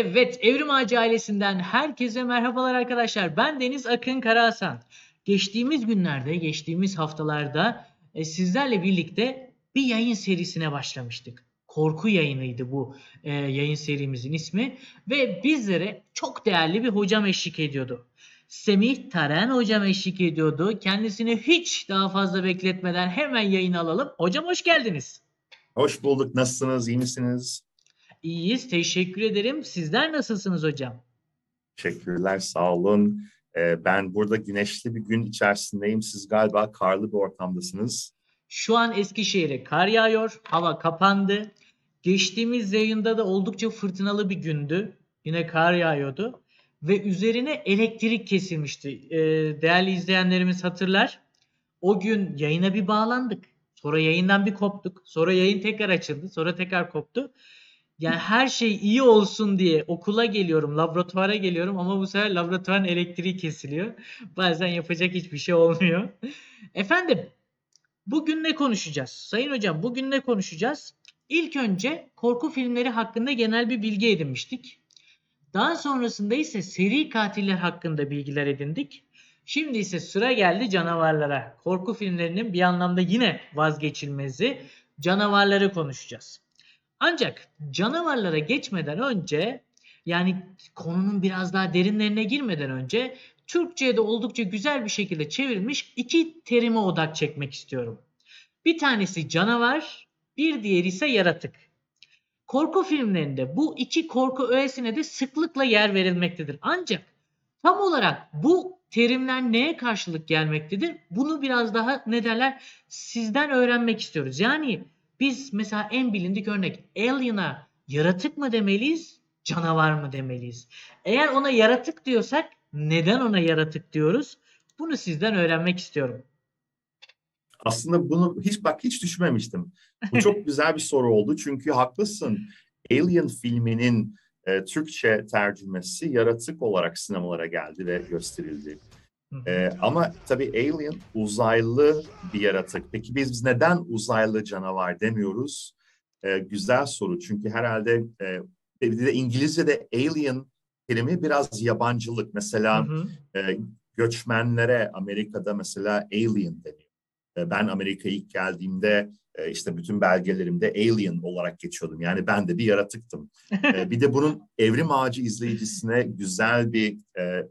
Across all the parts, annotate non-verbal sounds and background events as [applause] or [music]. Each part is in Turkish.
Evet, Evrim Ağacı ailesinden herkese merhabalar arkadaşlar. Ben Deniz Akın Karahasan. Geçtiğimiz günlerde, geçtiğimiz haftalarda e, sizlerle birlikte bir yayın serisine başlamıştık. Korku yayınıydı bu e, yayın serimizin ismi ve bizlere çok değerli bir hocam eşlik ediyordu. Semih Taren hocam eşlik ediyordu. Kendisini hiç daha fazla bekletmeden hemen yayın alalım. Hocam hoş geldiniz. Hoş bulduk. Nasılsınız? İyi misiniz? İyiyiz. Teşekkür ederim. Sizler nasılsınız hocam? Teşekkürler. Sağ olun. Ee, ben burada güneşli bir gün içerisindeyim. Siz galiba karlı bir ortamdasınız. Şu an Eskişehir'e kar yağıyor. Hava kapandı. Geçtiğimiz yayında da oldukça fırtınalı bir gündü. Yine kar yağıyordu. Ve üzerine elektrik kesilmişti. Ee, değerli izleyenlerimiz hatırlar. O gün yayına bir bağlandık. Sonra yayından bir koptuk. Sonra yayın tekrar açıldı. Sonra tekrar koptu. Yani her şey iyi olsun diye okula geliyorum, laboratuvara geliyorum ama bu sefer laboratuvarın elektriği kesiliyor. Bazen yapacak hiçbir şey olmuyor. Efendim, bugün ne konuşacağız? Sayın hocam, bugün ne konuşacağız? İlk önce korku filmleri hakkında genel bir bilgi edinmiştik. Daha sonrasında ise seri katiller hakkında bilgiler edindik. Şimdi ise sıra geldi canavarlara. Korku filmlerinin bir anlamda yine vazgeçilmezi canavarları konuşacağız. Ancak canavarlara geçmeden önce yani konunun biraz daha derinlerine girmeden önce Türkçe'ye de oldukça güzel bir şekilde çevrilmiş iki terime odak çekmek istiyorum. Bir tanesi canavar, bir diğeri ise yaratık. Korku filmlerinde bu iki korku öğesine de sıklıkla yer verilmektedir. Ancak tam olarak bu terimler neye karşılık gelmektedir? Bunu biraz daha ne derler sizden öğrenmek istiyoruz. Yani biz mesela en bilindik örnek alien'a yaratık mı demeliyiz, canavar mı demeliyiz? Eğer ona yaratık diyorsak neden ona yaratık diyoruz? Bunu sizden öğrenmek istiyorum. Aslında bunu hiç bak hiç düşünmemiştim. Bu çok [laughs] güzel bir soru oldu çünkü haklısın. Alien filminin e, Türkçe tercümesi yaratık olarak sinemalara geldi ve gösterildi. Ee, ama tabii Alien uzaylı bir yaratık. Peki biz neden uzaylı canavar demiyoruz? Ee, güzel soru çünkü herhalde e, bir de İngilizce'de alien kelime biraz yabancılık. Mesela hı hı. E, göçmenlere Amerika'da mesela alien deniyor. E, ben Amerika'ya ilk geldiğimde e, işte bütün belgelerimde alien olarak geçiyordum. Yani ben de bir yaratıktım. e, bir de bunun [laughs] evrim ağacı izleyicisine güzel bir e,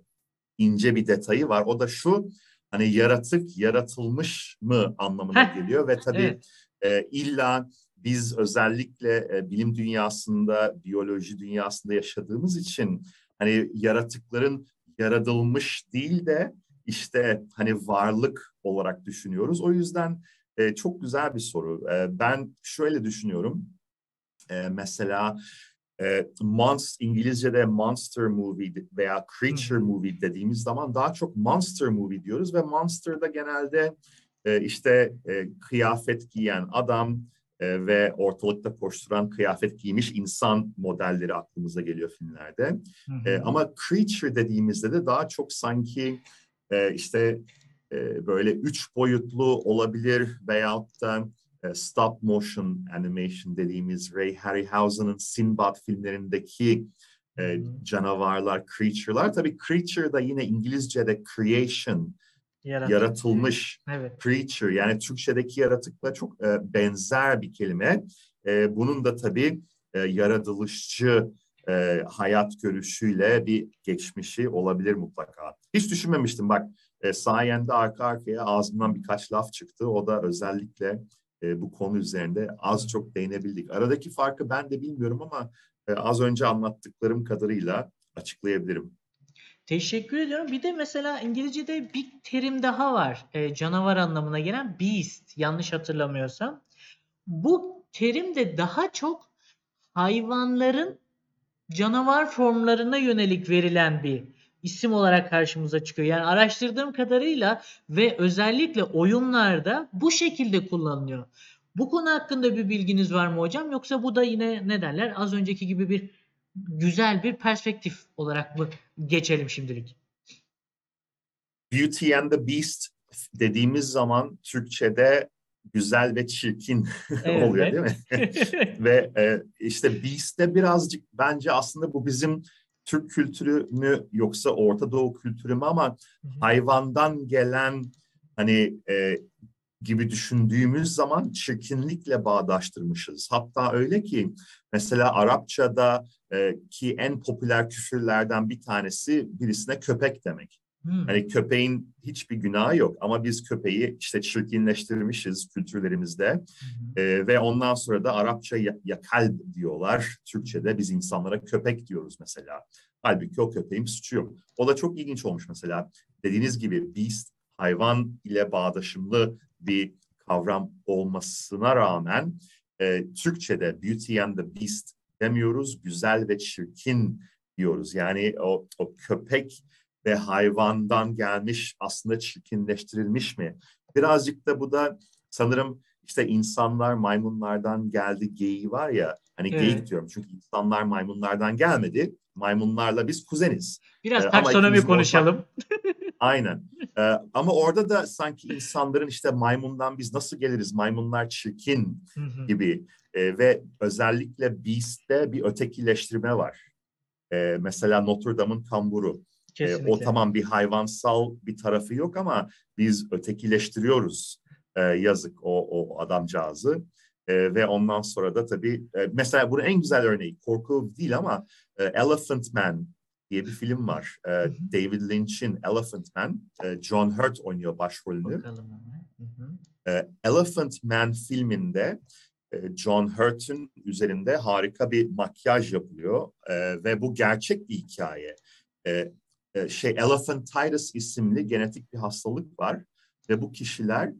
ince bir detayı var. O da şu hani yaratık yaratılmış mı anlamına geliyor ve tabii evet. e, illa biz özellikle e, bilim dünyasında, biyoloji dünyasında yaşadığımız için hani yaratıkların yaratılmış değil de işte hani varlık olarak düşünüyoruz. O yüzden e, çok güzel bir soru. E, ben şöyle düşünüyorum. E, mesela e, monster, İngilizce'de monster movie veya creature movie dediğimiz zaman daha çok monster movie diyoruz ve monster'da genelde e, işte e, kıyafet giyen adam e, ve ortalıkta koşturan kıyafet giymiş insan modelleri aklımıza geliyor filmlerde. E, ama creature dediğimizde de daha çok sanki e, işte e, böyle üç boyutlu olabilir veyahut da stop motion animation dediğimiz Ray Harryhausen'ın Sinbad filmlerindeki e, canavarlar, creature'lar. Tabii creature da yine İngilizce'de creation, Yaratık. yaratılmış evet. creature. Yani Türkçedeki yaratıkla çok e, benzer bir kelime. E, bunun da tabii e, yaratılışçı e, hayat görüşüyle bir geçmişi olabilir mutlaka. Hiç düşünmemiştim bak e, sayende arka arkaya ağzımdan birkaç laf çıktı. O da özellikle e, bu konu üzerinde az çok değinebildik. Aradaki farkı ben de bilmiyorum ama e, az önce anlattıklarım kadarıyla açıklayabilirim. Teşekkür ediyorum. Bir de mesela İngilizce'de bir terim daha var. E, canavar anlamına gelen beast yanlış hatırlamıyorsam. Bu terim de daha çok hayvanların canavar formlarına yönelik verilen bir isim olarak karşımıza çıkıyor. Yani araştırdığım kadarıyla ve özellikle oyunlarda bu şekilde kullanılıyor. Bu konu hakkında bir bilginiz var mı hocam? Yoksa bu da yine ne derler? Az önceki gibi bir güzel bir perspektif olarak mı geçelim şimdilik? Beauty and the Beast dediğimiz zaman Türkçe'de güzel ve çirkin [laughs] Evet. oluyor değil mi? [laughs] Ve e, işte Beast'te birazcık bence aslında bu bizim Türk kültürü mü yoksa Orta Doğu kültürü mü ama hayvandan gelen hani e, gibi düşündüğümüz zaman çirkinlikle bağdaştırmışız. Hatta öyle ki mesela Arapçada e, ki en popüler küfürlerden bir tanesi birisine köpek demek. Hmm. Hani köpeğin hiçbir günahı yok ama biz köpeği işte çirkinleştirmişiz kültürlerimizde. Hı. Ee, ve ondan sonra da Arapça ya- yakal diyorlar. Türkçe'de biz insanlara köpek diyoruz mesela. Halbuki o köpeğin suçu yok. O da çok ilginç olmuş mesela. Dediğiniz gibi beast hayvan ile bağdaşımlı bir kavram olmasına rağmen e, Türkçe'de Beauty and the Beast demiyoruz. Güzel ve çirkin diyoruz. Yani o, o köpek ve hayvandan gelmiş aslında çirkinleştirilmiş mi? Birazcık da bu da sanırım işte insanlar maymunlardan geldi geyiği var ya hani Evet. geyik diyorum çünkü insanlar maymunlardan gelmedi. Maymunlarla biz kuzeniz. Biraz Ee, taksonomi konuşalım. [laughs] Aynen. Ee, ama orada da sanki insanların işte maymundan biz nasıl geliriz? Maymunlar çirkin gibi Ee, ve özellikle Beast'te bir ötekileştirme var. Ee, mesela Notre Dame'ın kamburu. Ee, Kesinlikle. o tamam bir hayvansal bir tarafı yok ama biz ötekileştiriyoruz Ee, yazık o, o adamcağızı. Ee, ve ondan sonra da tabii e, mesela bunun en güzel örneği korku değil ama e, Elephant Man diye bir film var. Hı. David Lynch'in Elephant Man. Ee, John Hurt oynuyor başrolünü. Bakalım. Ee, Elephant Man filminde e, John Hurt'un üzerinde harika bir makyaj yapılıyor Ee, ve bu gerçek bir hikaye. E, şey Elephantitis isimli genetik bir hastalık var ve bu kişiler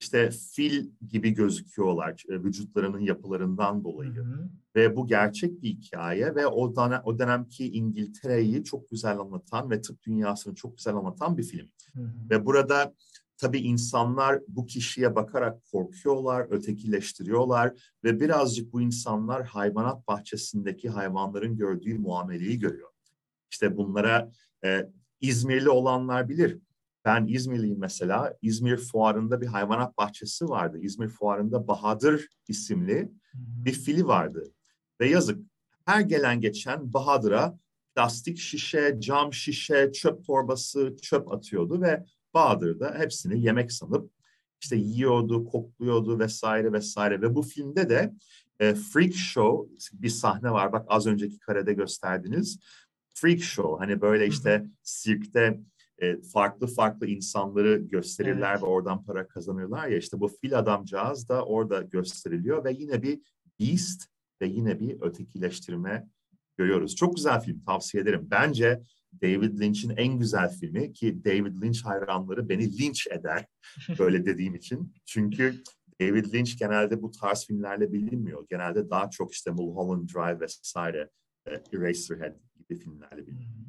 işte fil gibi gözüküyorlar e, vücutlarının yapılarından Hı dolayı hı. ve bu gerçek bir hikaye ve o dönem, o dönemki İngiltere'yi çok güzel anlatan ve tıp dünyasını çok güzel anlatan bir film. Hı hı. Ve burada tabii insanlar bu kişiye bakarak korkuyorlar, ötekileştiriyorlar ve birazcık bu insanlar hayvanat bahçesindeki hayvanların gördüğü muameleyi görüyor. İşte bunlara e, İzmirli olanlar bilir. Ben İzmirliyim mesela. İzmir Fuarı'nda bir hayvanat bahçesi vardı. İzmir Fuarı'nda Bahadır isimli bir fili vardı. Ve yazık her gelen geçen Bahadır'a plastik şişe, cam şişe, çöp torbası, çöp atıyordu ve Bahadır da hepsini yemek sanıp işte yiyordu, kokluyordu vesaire vesaire. Ve bu filmde de e, Freak Show bir sahne var. Bak az önceki karede gösterdiniz. Freak Show hani böyle işte sirkte e, farklı farklı insanları gösterirler Evet. ve oradan para kazanırlar ya işte bu fil adamcağız da orada gösteriliyor ve yine bir beast ve yine bir ötekileştirme görüyoruz. Çok güzel film tavsiye ederim. Bence David Lynch'in en güzel filmi ki David Lynch hayranları beni linç eder [laughs] böyle dediğim için. Çünkü David Lynch genelde bu tarz filmlerle bilinmiyor. Genelde daha çok işte Mulholland Drive vesaire, e, Eraserhead Hı biliniyor. hı.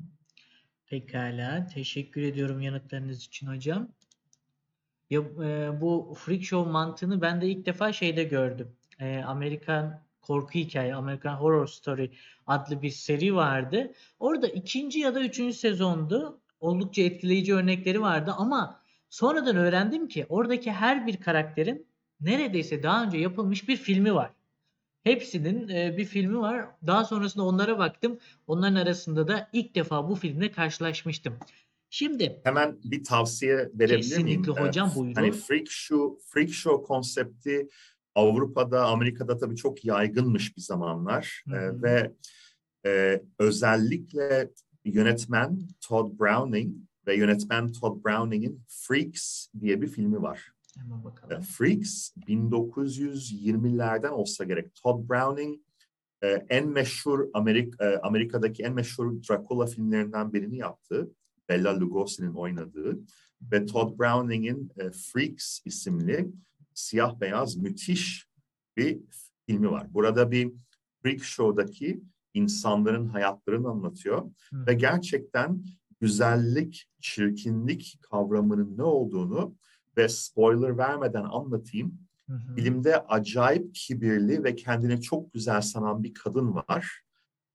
Pekala. Teşekkür ediyorum yanıtlarınız için hocam. Ya, e, bu freak show mantığını ben de ilk defa şeyde gördüm. E, Amerikan korku hikaye, American Horror Story adlı bir seri vardı. Orada ikinci ya da üçüncü sezondu. Oldukça etkileyici örnekleri vardı ama sonradan öğrendim ki oradaki her bir karakterin neredeyse daha önce yapılmış bir filmi var. Hepsinin e, bir filmi var. Daha sonrasında onlara baktım. Onların arasında da ilk defa bu filmle karşılaşmıştım. Şimdi Hemen bir tavsiye verebilir Kesinlikle miyim? hocam, Ee, buyurun. Hani freak show, freak show konsepti Avrupa'da, Amerika'da tabii çok yaygınmış bir zamanlar hı. ve e, özellikle yönetmen Todd Browning ve yönetmen Todd Browning'in Freaks diye bir filmi var. Hemen E, bakalım. Freaks 1920'lerden olsa gerek. Todd Browning e, en meşhur Amerik e, Amerika'daki en meşhur Dracula filmlerinden birini yaptı. Bela Lugosi'nin oynadığı ve Todd Browning'in Freaks isimli siyah beyaz müthiş bir filmi var. Burada bir freak show'daki insanların hayatlarını anlatıyor Hı ve gerçekten güzellik, çirkinlik kavramının ne olduğunu ve spoiler vermeden anlatayım. Hı hı. Filmde acayip kibirli ve kendini çok güzel sanan bir kadın var.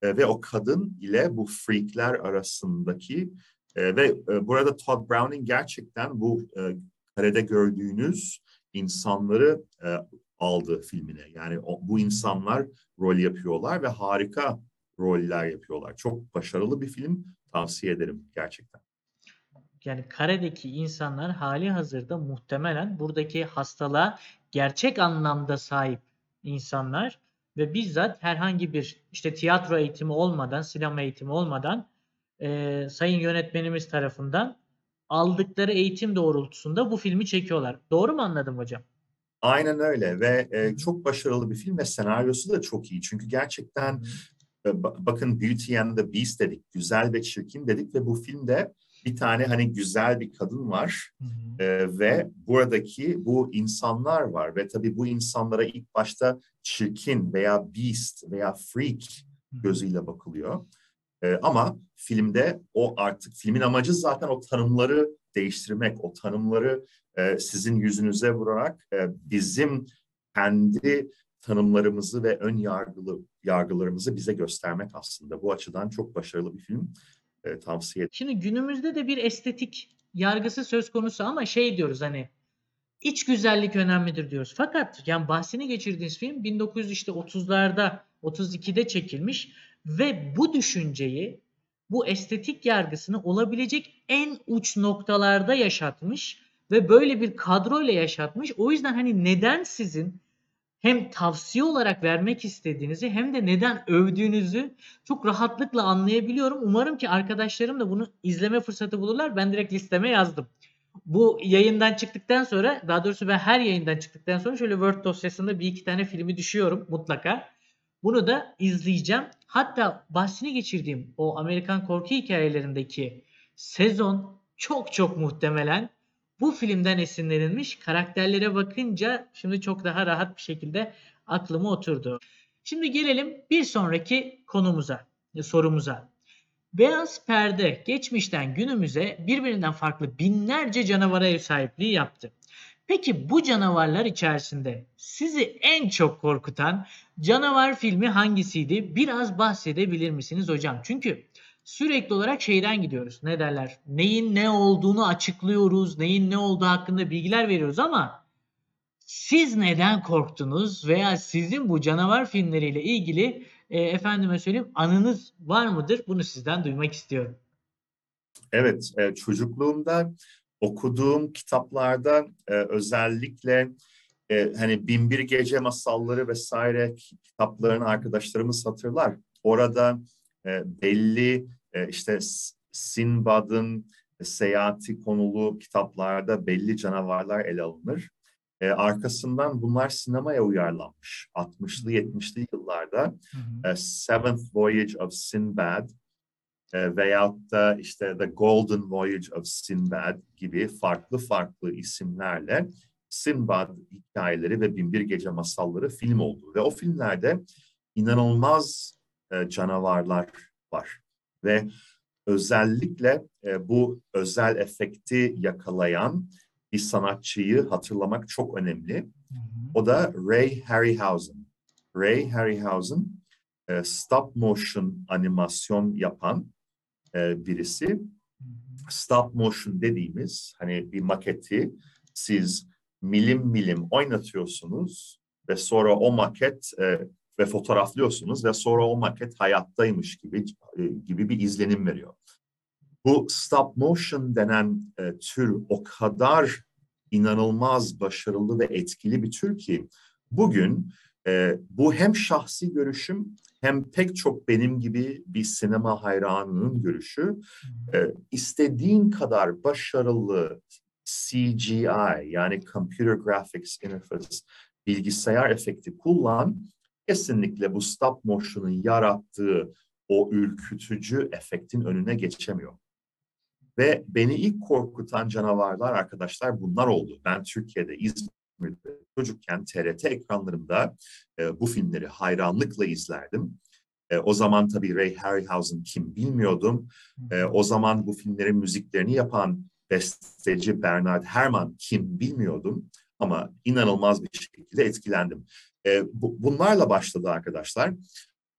E, ve o kadın ile bu freakler arasındaki e, ve e, burada Todd Browning gerçekten bu e, karede gördüğünüz insanları e, aldı filmine. Yani o, bu insanlar rol yapıyorlar ve harika roller yapıyorlar. Çok başarılı bir film. Tavsiye ederim gerçekten. Yani karedeki insanlar hali hazırda muhtemelen buradaki hastalığa gerçek anlamda sahip insanlar ve bizzat herhangi bir işte tiyatro eğitimi olmadan, sinema eğitimi olmadan e, sayın yönetmenimiz tarafından aldıkları eğitim doğrultusunda bu filmi çekiyorlar. Doğru mu anladım hocam? Aynen öyle ve e, çok başarılı bir film ve senaryosu da çok iyi. Çünkü gerçekten e, bakın Beauty and the Beast dedik, güzel ve çirkin dedik ve bu filmde bir tane hani güzel bir kadın var e, ve buradaki bu insanlar var ve tabii bu insanlara ilk başta çirkin veya beast veya freak gözüyle bakılıyor. E, ama filmde o artık filmin amacı zaten o tanımları değiştirmek, o tanımları e, sizin yüzünüze vurarak e, bizim kendi tanımlarımızı ve ön yargılı yargılarımızı bize göstermek aslında. Bu açıdan çok başarılı bir film. E, tavsiye ederim. Şimdi günümüzde de bir estetik yargısı söz konusu ama şey diyoruz hani iç güzellik önemlidir diyoruz. Fakat yani bahsini geçirdiğiniz film 1930'larda 32'de çekilmiş ve bu düşünceyi bu estetik yargısını olabilecek en uç noktalarda yaşatmış ve böyle bir kadroyla yaşatmış. O yüzden hani neden sizin hem tavsiye olarak vermek istediğinizi hem de neden övdüğünüzü çok rahatlıkla anlayabiliyorum. Umarım ki arkadaşlarım da bunu izleme fırsatı bulurlar. Ben direkt listeme yazdım. Bu yayından çıktıktan sonra daha doğrusu ben her yayından çıktıktan sonra şöyle Word dosyasında bir iki tane filmi düşüyorum mutlaka. Bunu da izleyeceğim. Hatta bahsini geçirdiğim o Amerikan korku hikayelerindeki sezon çok çok muhtemelen bu filmden esinlenilmiş. Karakterlere bakınca şimdi çok daha rahat bir şekilde aklıma oturdu. Şimdi gelelim bir sonraki konumuza, sorumuza. Beyaz perde geçmişten günümüze birbirinden farklı binlerce canavara ev sahipliği yaptı. Peki bu canavarlar içerisinde sizi en çok korkutan canavar filmi hangisiydi? Biraz bahsedebilir misiniz hocam? Çünkü sürekli olarak şeyden gidiyoruz. Ne derler? Neyin ne olduğunu açıklıyoruz. Neyin ne olduğu hakkında bilgiler veriyoruz ama siz neden korktunuz veya sizin bu canavar filmleriyle ilgili e, efendime söyleyeyim anınız var mıdır? Bunu sizden duymak istiyorum. Evet, e, çocukluğumda okuduğum kitaplarda e, özellikle e, hani Binbir Gece masalları vesaire kitaplarını arkadaşlarımız hatırlar. Orada e, belli e, işte Sinbad'ın seyahati konulu kitaplarda belli canavarlar ele alınır. E, arkasından bunlar sinemaya uyarlanmış. 60'lı 70'li yıllarda hı hı. Seventh Voyage of Sinbad e, veyahut da işte The Golden Voyage of Sinbad gibi farklı farklı isimlerle Sinbad hikayeleri ve Binbir Gece masalları film oldu. Ve o filmlerde inanılmaz e, canavarlar var. Ve özellikle e, bu özel efekti yakalayan bir sanatçıyı hatırlamak çok önemli. O da Ray Harryhausen. Ray Harryhausen e, stop motion animasyon yapan e, birisi. Stop motion dediğimiz hani bir maketi siz milim milim oynatıyorsunuz ve sonra o maket e, ve fotoğraflıyorsunuz ve sonra o maket hayattaymış gibi e, gibi bir izlenim veriyor. Bu stop motion denen e, tür o kadar inanılmaz başarılı ve etkili bir tür ki bugün e, bu hem şahsi görüşüm hem pek çok benim gibi bir sinema hayranının görüşü e, istediğin kadar başarılı CGI yani Computer Graphics Interface bilgisayar efekti kullan kesinlikle bu stop motion'un yarattığı o ürkütücü efektin önüne geçemiyor. Ve beni ilk korkutan canavarlar arkadaşlar bunlar oldu. Ben Türkiye'de, İzmir'de çocukken TRT ekranlarında e, bu filmleri hayranlıkla izlerdim. E, o zaman tabii Ray Harryhausen kim bilmiyordum. E, o zaman bu filmlerin müziklerini yapan besteci Bernard Herrmann kim bilmiyordum. Ama inanılmaz bir şekilde etkilendim. E, bu, bunlarla başladı arkadaşlar.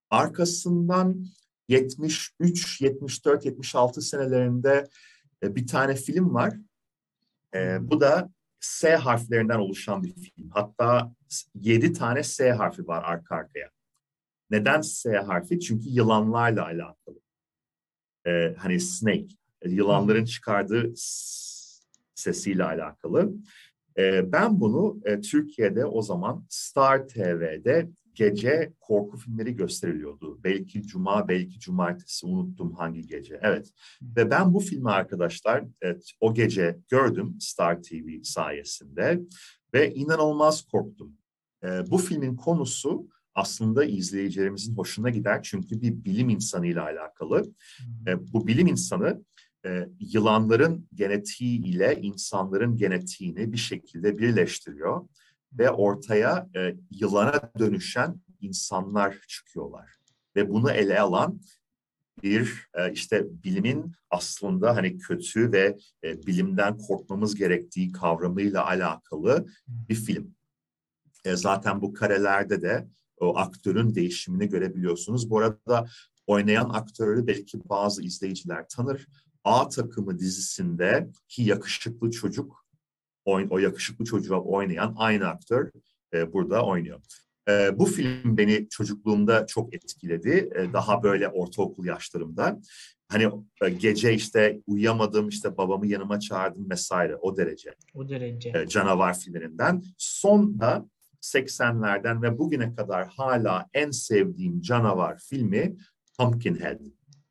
Arkasından 73, 74, 76 senelerinde e, bir tane film var. E, bu da S harflerinden oluşan bir film. Hatta 7 tane S harfi var arka arkaya. Neden S harfi? Çünkü yılanlarla alakalı. Ee, hani snake, yılanların çıkardığı sesiyle alakalı. Ee, ben bunu e, Türkiye'de o zaman Star TV'de gece korku filmleri gösteriliyordu. Belki cuma, belki cumartesi unuttum hangi gece. Evet. Ve ben bu filmi arkadaşlar evet, o gece gördüm Star TV sayesinde ve inanılmaz korktum. Ee, bu filmin konusu aslında izleyicilerimizin hoşuna gider çünkü bir bilim insanıyla alakalı. E, bu bilim insanı e, yılanların genetiği ile insanların genetiğini bir şekilde birleştiriyor ve ortaya e, yılana dönüşen insanlar çıkıyorlar. Ve bunu ele alan bir e, işte bilimin aslında hani kötü ve e, bilimden korkmamız gerektiği kavramıyla alakalı bir film. E, zaten bu karelerde de o aktörün değişimini görebiliyorsunuz. Bu arada oynayan aktörü belki bazı izleyiciler tanır. A takımı dizisinde ki yakışıklı çocuk, o, yakışıklı çocuğa oynayan aynı aktör e, burada oynuyor. E, bu film beni çocukluğumda çok etkiledi. E, daha böyle ortaokul yaşlarımda. Hani e, gece işte uyuyamadım, işte babamı yanıma çağırdım vesaire o derece O derece. e, canavar filmlerinden. Sonra 80'lerden ve bugüne kadar hala en sevdiğim canavar filmi Pumpkinhead.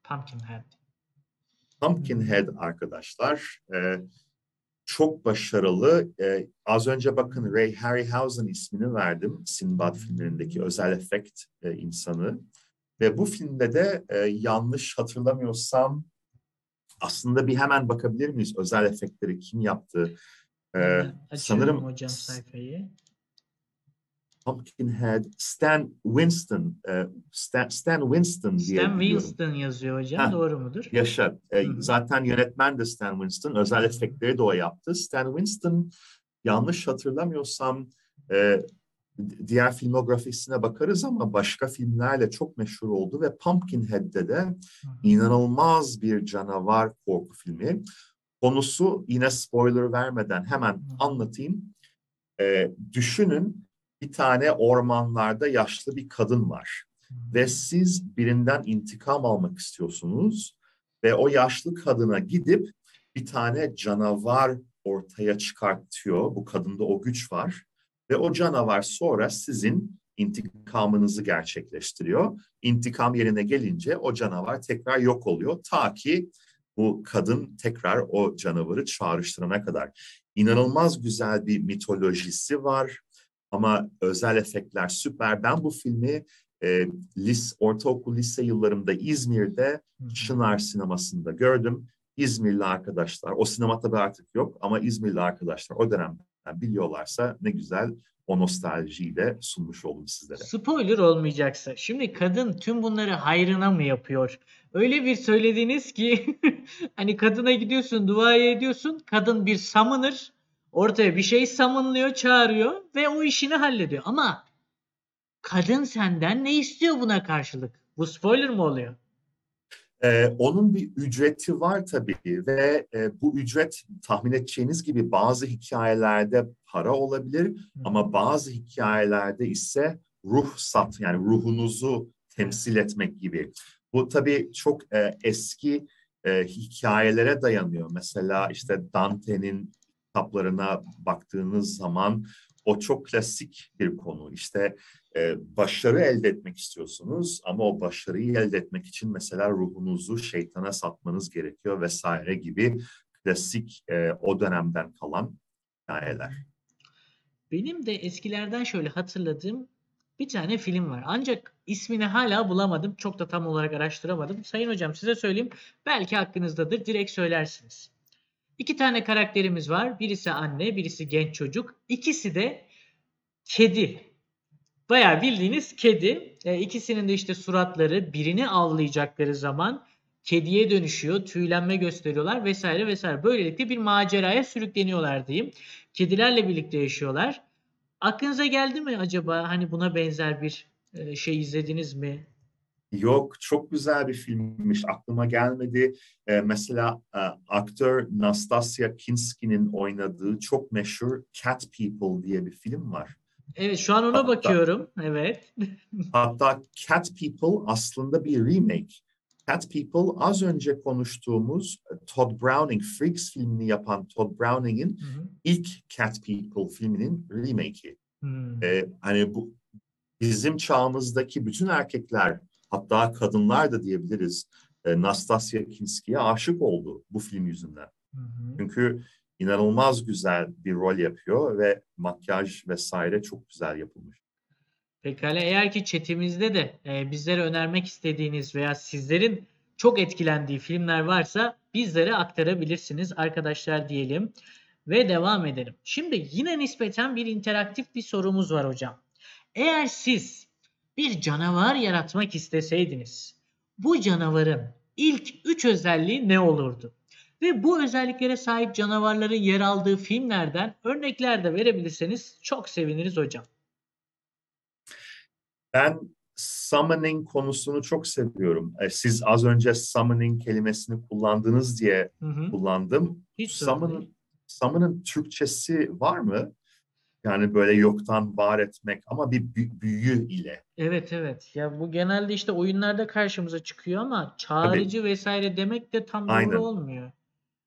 Pumpkinhead. Pumpkinhead arkadaşlar e, çok başarılı. E, az önce bakın Ray Harryhausen ismini verdim. Sinbad filmlerindeki özel efekt e, insanı. Ve bu filmde de e, yanlış hatırlamıyorsam aslında bir hemen bakabilir miyiz özel efektleri kim yaptı? E, açıyorum sanırım hocam sayfayı. Pumpkinhead, Stan Winston, e, Stan, Stan Winston diye Stan. Winston yazıyor hocam. Ha. Doğru mudur? Yaşa. E, Hı zaten yönetmen de Stan Winston. Özel efektleri de o yaptı. Stan Winston yanlış hatırlamıyorsam e, diğer filmografisine bakarız ama başka filmlerle çok meşhur oldu ve Pumpkinhead'de de inanılmaz bir canavar korku filmi. Konusu yine spoiler vermeden hemen anlatayım. E, düşünün bir tane ormanlarda yaşlı bir kadın var ve siz birinden intikam almak istiyorsunuz ve o yaşlı kadına gidip bir tane canavar ortaya çıkartıyor. Bu kadında o güç var ve o canavar sonra sizin intikamınızı gerçekleştiriyor. İntikam yerine gelince o canavar tekrar yok oluyor ta ki bu kadın tekrar o canavarı çağrıştırana kadar. İnanılmaz güzel bir mitolojisi var ama özel efektler süper. Ben bu filmi e, lis, ortaokul lise yıllarımda İzmir'de. Çınar sinemasında gördüm. İzmirli arkadaşlar, o sinema tabii artık yok ama İzmirli arkadaşlar o dönemden biliyorlarsa ne güzel o nostaljiyi de sunmuş oldum sizlere. Spoiler olmayacaksa. Şimdi kadın tüm bunları hayrına mı yapıyor? Öyle bir söylediniz ki [laughs] hani kadına gidiyorsun, dua ediyorsun. Kadın bir summoner. Ortaya bir şey summonluyor, çağırıyor ve o işini hallediyor. Ama kadın senden ne istiyor buna karşılık? Bu spoiler mı oluyor? Ee, onun bir ücreti var tabii ve e, bu ücret tahmin edeceğiniz gibi bazı hikayelerde para olabilir ama bazı hikayelerde ise ruh sat yani ruhunuzu temsil etmek gibi. Bu tabii çok e, eski e, hikayelere dayanıyor. Mesela işte Dante'nin kitaplarına baktığınız zaman o çok klasik bir konu. İşte e, başarı elde etmek istiyorsunuz ama o başarıyı elde etmek için mesela ruhunuzu şeytana satmanız gerekiyor vesaire gibi klasik e, o dönemden kalan hikayeler. Benim de eskilerden şöyle hatırladığım bir tane film var. Ancak ismini hala bulamadım. Çok da tam olarak araştıramadım. Sayın hocam size söyleyeyim. Belki hakkınızdadır. Direkt söylersiniz. İki tane karakterimiz var. Birisi anne, birisi genç çocuk. İkisi de kedi. Bayağı bildiğiniz kedi. E, ikisinin de işte suratları birini avlayacakları zaman kediye dönüşüyor. Tüylenme gösteriyorlar vesaire vesaire. Böylelikle bir maceraya sürükleniyorlar diyeyim. Kedilerle birlikte yaşıyorlar. Aklınıza geldi mi acaba hani buna benzer bir e, şey izlediniz mi? Yok, çok güzel bir filmmiş. Aklıma gelmedi. Ee, mesela e, aktör Nastasia Kinski'nin oynadığı çok meşhur Cat People diye bir film var. Evet şu an ona Hatta- bakıyorum. Evet. [laughs] Hatta Cat People aslında bir remake. Cat People az önce konuştuğumuz Todd Browning, Freaks filmini yapan Todd Browning'in ilk Cat People filminin remake'i. Hmm. Ee, hani bu bizim çağımızdaki bütün erkekler hatta kadınlar da diyebiliriz e, Nastasia Kinski'ye aşık oldu bu film yüzünden. Hı hı. Çünkü inanılmaz güzel bir rol yapıyor ve makyaj vesaire çok güzel yapılmış. Pekala eğer ki chatimizde de e, bizlere önermek istediğiniz veya sizlerin çok etkilendiği filmler varsa bizlere aktarabilirsiniz arkadaşlar diyelim ve devam edelim. Şimdi yine nispeten bir interaktif bir sorumuz var hocam. Eğer siz bir canavar yaratmak isteseydiniz bu canavarın ilk 3 özelliği ne olurdu? Ve bu özelliklere sahip canavarların yer aldığı filmlerden örnekler de verebilirseniz çok seviniriz hocam. Ben summoning konusunu çok seviyorum. E, Siz az önce summoning kelimesini kullandınız diye Hı hı. kullandım. Hiç. Summon, summon'ın Türkçesi var mı? Yani böyle yoktan var etmek ama bir bü- büyü ile. Evet evet. Ya bu genelde işte oyunlarda karşımıza çıkıyor ama çağrıcı vesaire demek de tam Aynen. doğru olmuyor.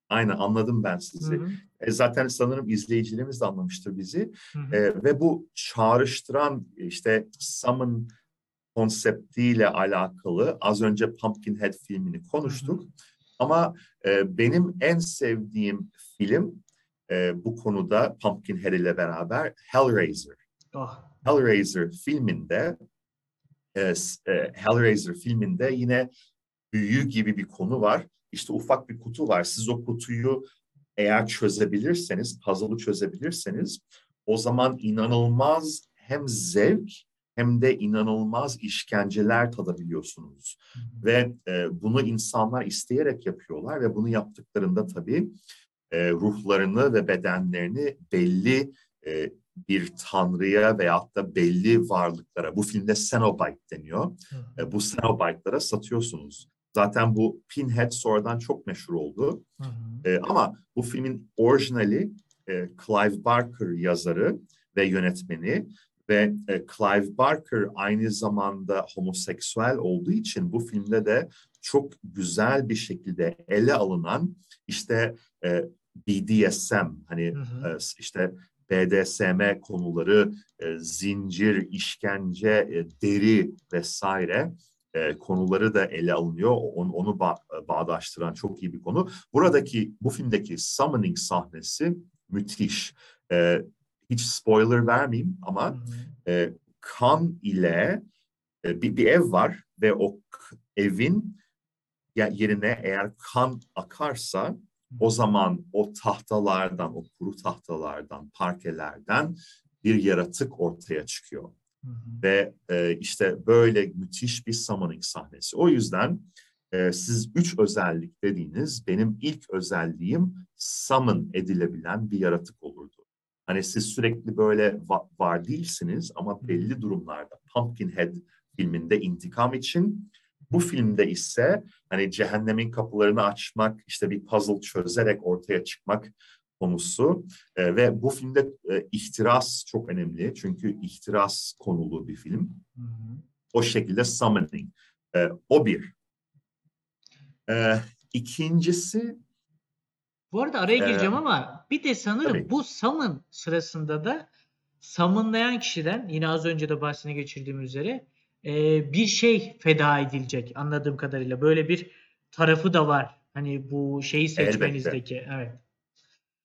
Aynen anladım ben Hı sizi. hı, E, zaten sanırım izleyicilerimiz de anlamıştır bizi. hı hı. E, ve bu çağrıştıran işte summon konseptiyle alakalı az önce Pumpkinhead filmini konuştuk. Ama e, benim en sevdiğim film e, bu konuda Pumpkinhead ile beraber Hellraiser. Oh. Hellraiser filminde e, e, Hellraiser filminde yine büyü gibi bir konu var. İşte ufak bir kutu var. Siz o kutuyu eğer çözebilirseniz, puzzle'ı çözebilirseniz o zaman inanılmaz hem zevk hem de inanılmaz işkenceler tadabiliyorsunuz. Hı hı. Ve e, bunu insanlar isteyerek yapıyorlar ve bunu yaptıklarında tabii e, ruhlarını ve bedenlerini belli e, bir tanrıya veyahut da belli varlıklara, bu filmde Cenobite deniyor, Hı e, bu Cenobite'lara satıyorsunuz. Zaten bu Pinhead sonradan çok meşhur oldu. Hı hı. E, ama bu filmin orijinali e, Clive Barker yazarı ve yönetmeni ve e, Clive Barker aynı zamanda homoseksüel olduğu için bu filmde de çok güzel bir şekilde ele alınan işte e, BDSM hani Hı hı. e, işte BDSM konuları, e, zincir, işkence, e, deri vesaire e, konuları da ele alınıyor. Onu, onu ba- bağdaştıran çok iyi bir konu. Buradaki, bu filmdeki summoning sahnesi müthiş. E, hiç spoiler vermeyeyim ama e, kan ile e, bir, bir ev var ve o evin yerine eğer kan akarsa o zaman o tahtalardan, o kuru tahtalardan, parkelerden bir yaratık ortaya çıkıyor. Hı hı. Ve e, işte böyle müthiş bir summoning sahnesi. O yüzden e, siz üç özellik dediğiniz benim ilk özelliğim summon edilebilen bir yaratık olurdu. Hani siz sürekli böyle va- var değilsiniz ama belli durumlarda Pumpkinhead filminde intikam için bu filmde ise hani cehennemin kapılarını açmak, işte bir puzzle çözerek ortaya çıkmak konusu E, ve bu filmde e, ihtiras çok önemli çünkü ihtiras konulu bir film. Hı hı. O şekilde summoning. E, o bir. E, ikincisi Bu arada araya Ee, gireceğim ama bir de sanırım tabii. bu summon sırasında da summonlayan kişiden yine az önce de bahsini geçirdiğim üzere e, bir şey feda edilecek anladığım kadarıyla. Böyle bir tarafı da var. Hani bu şeyi seçmenizdeki. Evet.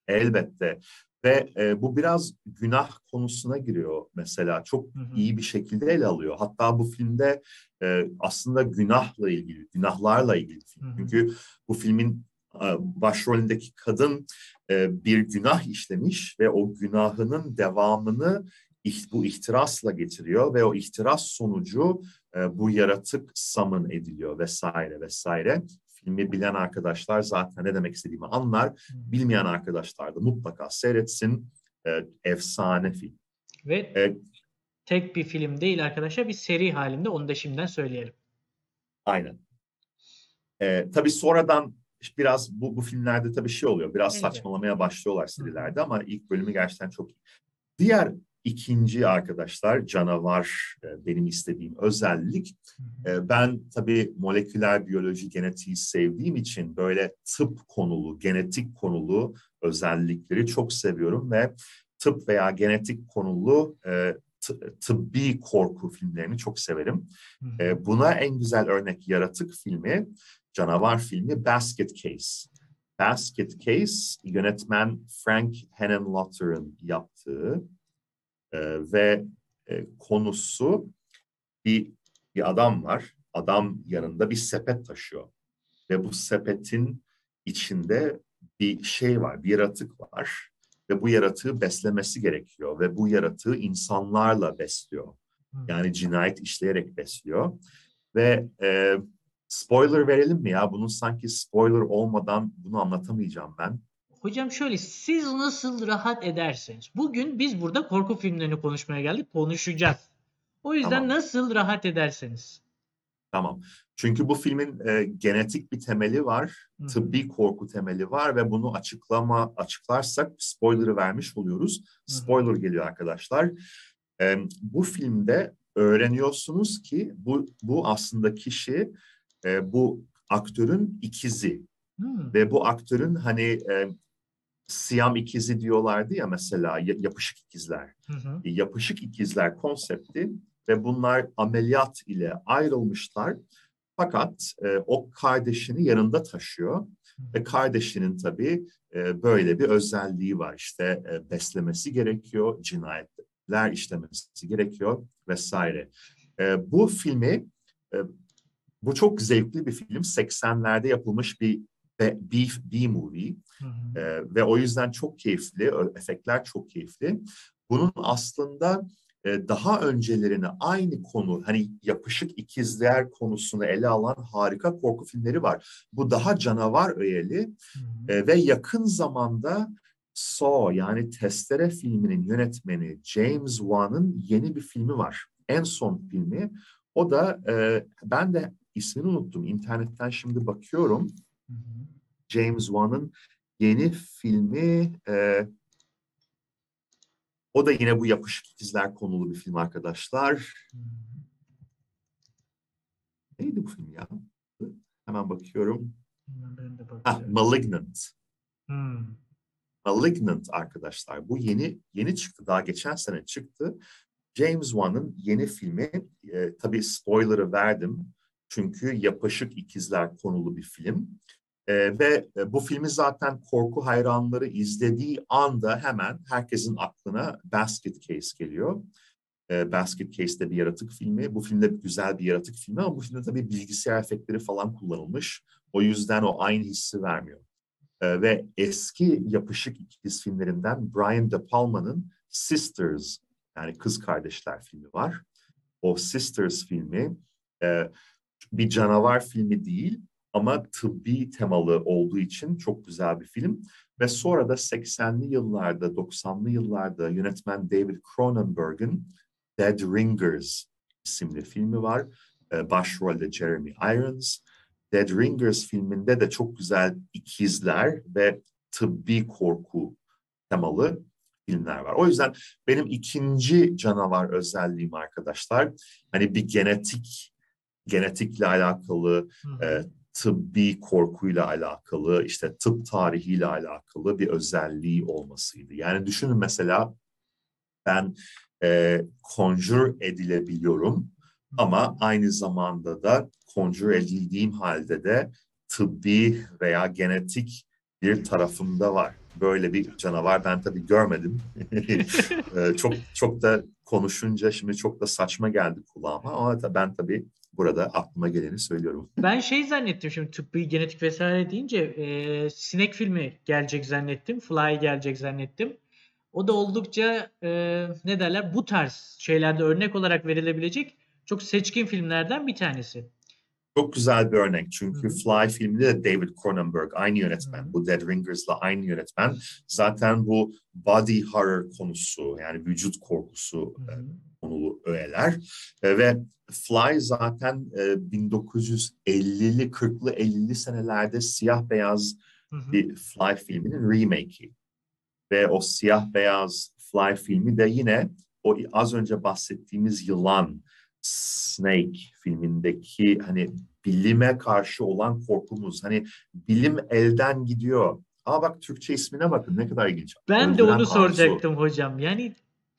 elbette ve e, bu biraz günah konusuna giriyor mesela. Çok Hı hı. iyi bir şekilde ele alıyor. Hatta bu filmde e, aslında günahla ilgili, günahlarla ilgili film. Hı hı. Çünkü bu filmin e, başrolündeki kadın e, bir günah işlemiş ve o günahının devamını bu ihtirasla getiriyor ve o ihtiras sonucu e, bu yaratık summon ediliyor vesaire vesaire. Filmi bilen arkadaşlar zaten ne demek istediğimi anlar. Bilmeyen arkadaşlar da mutlaka seyretsin. E, efsane film. Ve E, tek bir film değil arkadaşlar bir seri halinde onu da şimdiden söyleyelim. Aynen. Ee, tabii sonradan biraz bu, bu filmlerde tabii şey oluyor. Biraz Elbette. saçmalamaya başlıyorlar serilerde ama ilk bölümü gerçekten çok iyi. Diğer ikinci arkadaşlar canavar e, benim istediğim özellik. E, Ben tabii moleküler biyoloji, genetiği sevdiğim için böyle tıp konulu, genetik konulu özellikleri çok seviyorum ve tıp veya genetik konulu e, tıbbi korku filmlerini çok severim. Buna en güzel örnek yaratık filmi, canavar filmi Basket Case. Basket Case yönetmen Frank Henenlotter'ın yaptığı e, ve e, konusu bir bir adam var. Adam yanında bir sepet taşıyor ve bu sepetin içinde bir şey var, bir yaratık var ve bu yaratığı beslemesi gerekiyor ve bu yaratığı insanlarla besliyor. Hı. Yani cinayet işleyerek besliyor. Ve e, spoiler verelim mi ya? Bunun sanki spoiler olmadan bunu anlatamayacağım ben. Hocam şöyle siz nasıl rahat ederseniz. Bugün biz burada korku filmlerini konuşmaya geldik. Konuşacağız. O yüzden Tamam. nasıl rahat ederseniz. Tamam. Çünkü bu filmin e, genetik bir temeli var, Hı hı. tıbbi korku temeli var ve bunu açıklama açıklarsak spoiler'ı vermiş oluyoruz. hı. Spoiler geliyor arkadaşlar. E, bu filmde öğreniyorsunuz ki bu bu aslında kişi e, bu aktörün ikizi. Hı. Ve bu aktörün hani e, Siyam ikizi diyorlardı ya mesela ya- yapışık ikizler. Hı hı. Yapışık ikizler konsepti ve bunlar ameliyat ile ayrılmışlar. Fakat e, o kardeşini yanında taşıyor ve kardeşinin tabii e, böyle bir özelliği var. İşte e, beslemesi gerekiyor, cinayetler işlemesi gerekiyor vesaire. E, bu filmi e, bu çok zevkli bir film. 80'lerde yapılmış bir B, B, B-movie. Hı hı. Ee, ve o yüzden çok keyifli, efektler çok keyifli. Bunun aslında e, daha öncelerine aynı konu, hani yapışık ikizler konusunu ele alan harika korku filmleri var. Bu daha canavar öğeli Hı hı. e, ve yakın zamanda Saw yani Testere filminin yönetmeni James Wan'ın yeni bir filmi var. En son filmi. O da e, ben de ismini unuttum. İnternetten şimdi bakıyorum. Hı hı. James Wan'ın yeni filmi e, o da yine bu yapışık ikizler konulu bir film arkadaşlar. Hı. Neydi bu film ya? Hemen bakıyorum. Ben de Ha. Malignant. Hı. Malignant arkadaşlar. Bu yeni yeni çıktı. Daha geçen sene çıktı. James Wan'ın yeni filmi. E, tabii spoiler'ı verdim. Çünkü yapışık ikizler konulu bir film. E, ve bu filmi zaten korku hayranları izlediği anda hemen herkesin aklına Basket Case geliyor. E, Basket Case'de bir yaratık filmi. Bu filmde güzel bir yaratık filmi ama bu filmde tabii bilgisayar efektleri falan kullanılmış. O yüzden o aynı hissi vermiyor. E, ve eski yapışık ikiz filmlerinden Brian De Palma'nın Sisters yani Kız Kardeşler filmi var. O Sisters filmi e, bir canavar filmi değil ama tıbbi temalı olduğu için çok güzel bir film. Ve sonra da 80'li yıllarda, 90'lı yıllarda yönetmen David Cronenberg'in Dead Ringers isimli filmi var. E, başrolde Jeremy Irons. Dead Ringers filminde de çok güzel ikizler ve tıbbi korku temalı filmler var. O yüzden benim ikinci canavar özelliğim arkadaşlar hani bir genetik genetikle alakalı, Hı e, tıbbi korkuyla alakalı, işte tıp tarihiyle alakalı bir özelliği olmasıydı. Yani düşünün mesela ben e, conjure edilebiliyorum ama aynı zamanda da conjure edildiğim halde de tıbbi veya genetik bir tarafımda var. Böyle bir canavar ben tabii görmedim. [laughs] [laughs] E, çok çok da konuşunca şimdi çok da saçma geldi kulağıma ama ben tabii burada aklıma geleni söylüyorum. Ben şey zannettim şimdi tıbbi genetik vesaire deyince e, sinek filmi gelecek zannettim. Fly gelecek zannettim. O da oldukça e, ne derler bu tarz şeylerde örnek olarak verilebilecek çok seçkin filmlerden bir tanesi. Çok güzel bir örnek çünkü. Fly filminde de David Cronenberg aynı yönetmen. Bu Dead Ringers'la aynı yönetmen. Zaten bu body horror konusu yani vücut korkusu e, konulu öğeler E, ve Fly zaten e, 1950'li 40'lı 50'li senelerde siyah beyaz bir Fly filminin remake'i. Ve o siyah beyaz Fly filmi de yine o az önce bahsettiğimiz yılan Snake filmindeki hani bilime karşı olan korkumuz. Hani bilim elden gidiyor. Aa bak Türkçe ismine bakın ne kadar ilginç. Ben de Öldüren onu Arzu. soracaktım hocam. Yani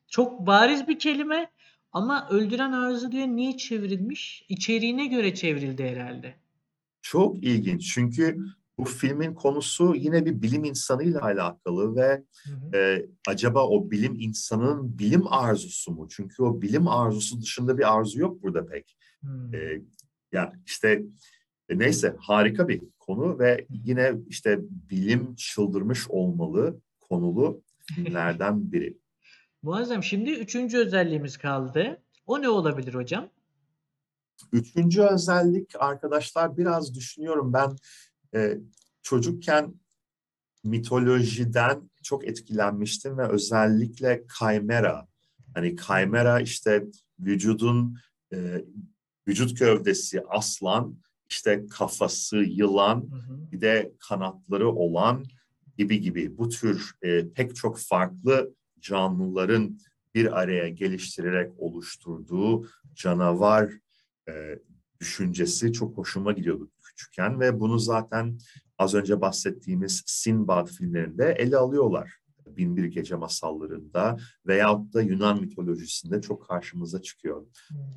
çok bariz bir kelime ama öldüren arzu diye niye çevrilmiş? İçeriğine göre çevrildi herhalde. Çok ilginç çünkü bu filmin konusu yine bir bilim insanıyla alakalı ve Hı hı. e, acaba o bilim insanının bilim arzusu mu? Çünkü o bilim arzusu dışında bir arzu yok burada pek. E, ya işte e, neyse harika bir konu ve yine işte bilim çıldırmış olmalı konulu filmlerden [laughs] biri. Muazzam. Şimdi üçüncü özelliğimiz kaldı. O ne olabilir hocam? Üçüncü özellik arkadaşlar biraz düşünüyorum ben e, çocukken mitolojiden çok etkilenmiştim ve özellikle kaymera. Hani kaymera işte vücudun e, vücut gövdesi aslan, işte kafası yılan, Hı hı. bir de kanatları olan gibi gibi bu tür e, pek çok farklı canlıların bir araya geliştirerek oluşturduğu canavar e, düşüncesi çok hoşuma gidiyordu küçükken ve bunu zaten az önce bahsettiğimiz Sinbad filmlerinde ele alıyorlar. Binbir Gece masallarında veyahut da Yunan mitolojisinde çok karşımıza çıkıyor.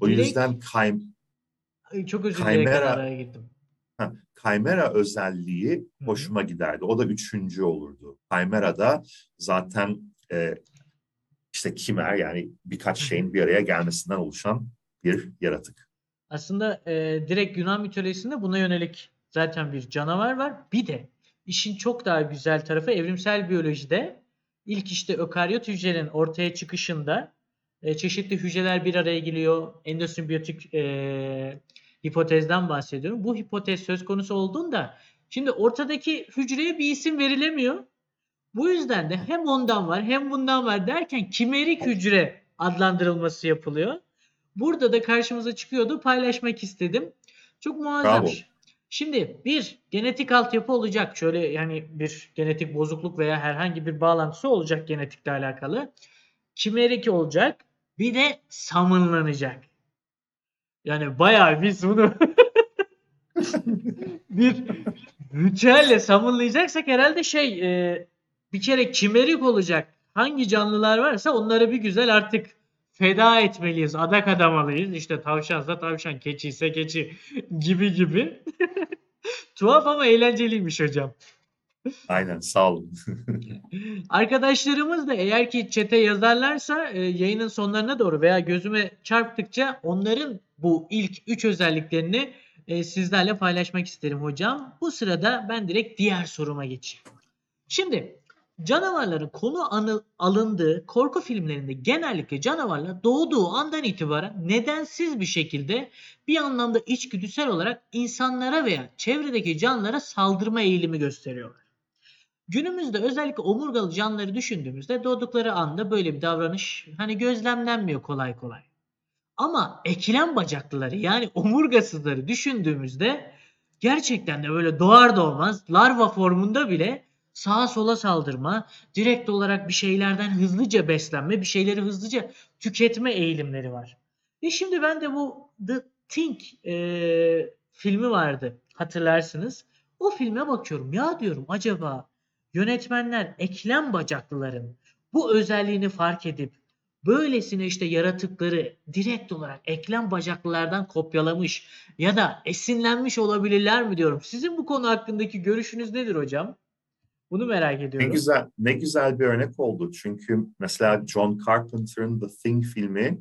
O Direkt- yüzden kay, Ay, çok özür araya gittim. Ha, Chimera özelliği hoşuma giderdi. O da üçüncü olurdu. Chimera'da zaten e, işte kimer yani birkaç şeyin bir araya gelmesinden oluşan bir yaratık. Aslında e, direkt Yunan mitolojisinde buna yönelik zaten bir canavar var. Bir de işin çok daha güzel tarafı evrimsel biyolojide ilk işte ökaryot hücrelerin ortaya çıkışında e, çeşitli hücreler bir araya geliyor. Endosimbiyotik e, hipotezden bahsediyorum. Bu hipotez söz konusu olduğunda şimdi ortadaki hücreye bir isim verilemiyor. Bu yüzden de hem ondan var hem bundan var derken kimerik hücre adlandırılması yapılıyor. Burada da karşımıza çıkıyordu. Paylaşmak istedim. Çok muazzam. Bravo. Şimdi bir genetik altyapı olacak. Şöyle yani bir genetik bozukluk veya herhangi bir bağlantısı olacak genetikle alakalı. Kimerik olacak. Bir de samınlanacak. Yani bayağı biz bunu [laughs] bir ritüelle samınlayacaksak herhalde şey e, bir kere kimerik olacak. Hangi canlılar varsa onları bir güzel artık feda etmeliyiz, adak adamalıyız. İşte tavşansa tavşan, keçi ise keçi gibi gibi. [laughs] Tuhaf ama eğlenceliymiş hocam. Aynen sağ olun. [laughs] Arkadaşlarımız da eğer ki çete yazarlarsa e, yayının sonlarına doğru veya gözüme çarptıkça onların bu ilk 3 özelliklerini e, sizlerle paylaşmak isterim hocam. Bu sırada ben direkt diğer soruma geçeyim. Şimdi canavarların konu alındığı korku filmlerinde genellikle canavarlar doğduğu andan itibaren nedensiz bir şekilde bir anlamda içgüdüsel olarak insanlara veya çevredeki canlılara saldırma eğilimi gösteriyorlar. Günümüzde özellikle omurgalı canlıları düşündüğümüzde doğdukları anda böyle bir davranış hani gözlemlenmiyor kolay kolay. Ama eklem bacaklıları yani omurgasızları düşündüğümüzde gerçekten de böyle doğar doğmaz larva formunda bile sağa sola saldırma, direkt olarak bir şeylerden hızlıca beslenme, bir şeyleri hızlıca tüketme eğilimleri var. Ve şimdi ben de bu The Thing eee, filmi vardı hatırlarsınız. O filme bakıyorum. Ya diyorum acaba yönetmenler eklem bacaklıların bu özelliğini fark edip böylesine işte yaratıkları direkt olarak eklem bacaklılardan kopyalamış ya da esinlenmiş olabilirler mi diyorum. Sizin bu konu hakkındaki görüşünüz nedir hocam? Bunu merak Ne ediyorum. güzel ne güzel bir örnek oldu. Çünkü mesela John Carpenter'ın The Thing filmi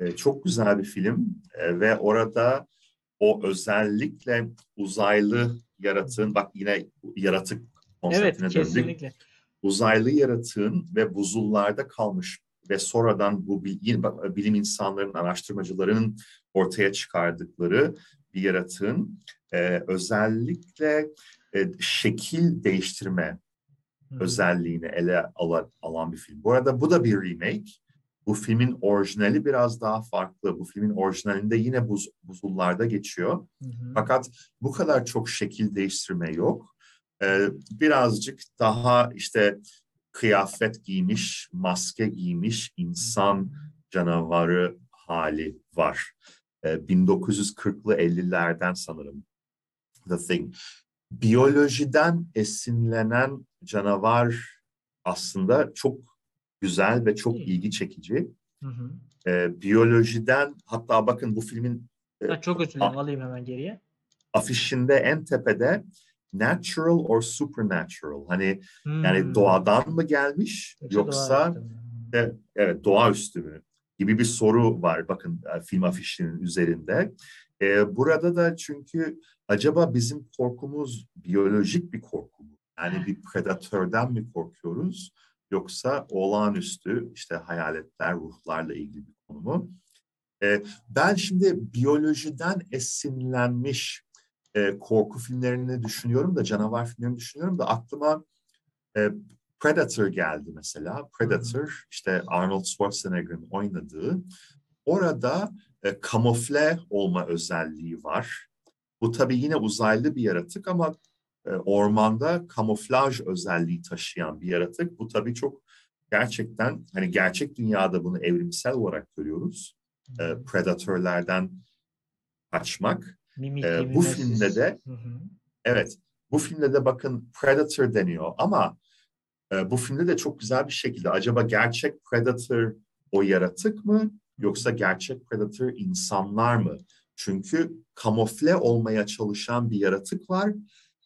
e, çok güzel bir film E, ve orada o özellikle uzaylı yaratığın bak yine yaratık Evet, konseptine döndük. kesinlikle. uzaylı yaratığın ve buzullarda kalmış ve sonradan bu bilim insanlarının, araştırmacıların ortaya çıkardıkları bir yaratığın e, özellikle e, şekil değiştirme Hı. özelliğini ele ala- alan bir film. Bu arada bu da bir remake. Bu filmin orijinali biraz daha farklı. Bu filmin orijinalinde yine buz, buzullarda geçiyor. Hı hı. Fakat bu kadar çok şekil değiştirme yok. Ee, birazcık daha işte kıyafet giymiş, maske giymiş insan canavarı hali var. Ee, 1940'lı 50'lerden sanırım The Thing. Biyolojiden esinlenen canavar aslında çok güzel ve çok ilgi çekici. Hı hı. Ee, biyolojiden hatta bakın bu filmin e, Ha, çok özür dilerim alayım hemen geriye. afişinde en tepede natural or supernatural hani yani Hmm. doğadan mı gelmiş yoksa doğaüstü. e, evet doğaüstü mü gibi bir soru var bakın e, film afişinin üzerinde. E, burada da çünkü acaba bizim korkumuz biyolojik bir korku mu? Yani bir predatörden mi korkuyoruz yoksa olağanüstü işte hayaletler, ruhlarla ilgili bir konu mu? E, ben şimdi biyolojiden esinlenmiş e, korku filmlerini düşünüyorum da canavar filmlerini düşünüyorum da aklıma e, Predator geldi mesela. Predator işte Arnold Schwarzenegger'ın oynadığı. Orada e, kamufle olma özelliği var. Bu tabii yine uzaylı bir yaratık ama e, ormanda kamuflaj özelliği taşıyan bir yaratık. Bu tabii çok gerçekten hani gerçek dünyada bunu evrimsel olarak görüyoruz. E, predatörlerden kaçmak. Mimik, e, bu filmde de- Hı hı. Evet, bu filmde de bakın Predator deniyor ama e, bu filmde de çok güzel bir şekilde acaba gerçek Predator o yaratık mı yoksa gerçek Predator insanlar mı? Çünkü kamufle olmaya çalışan bir yaratık var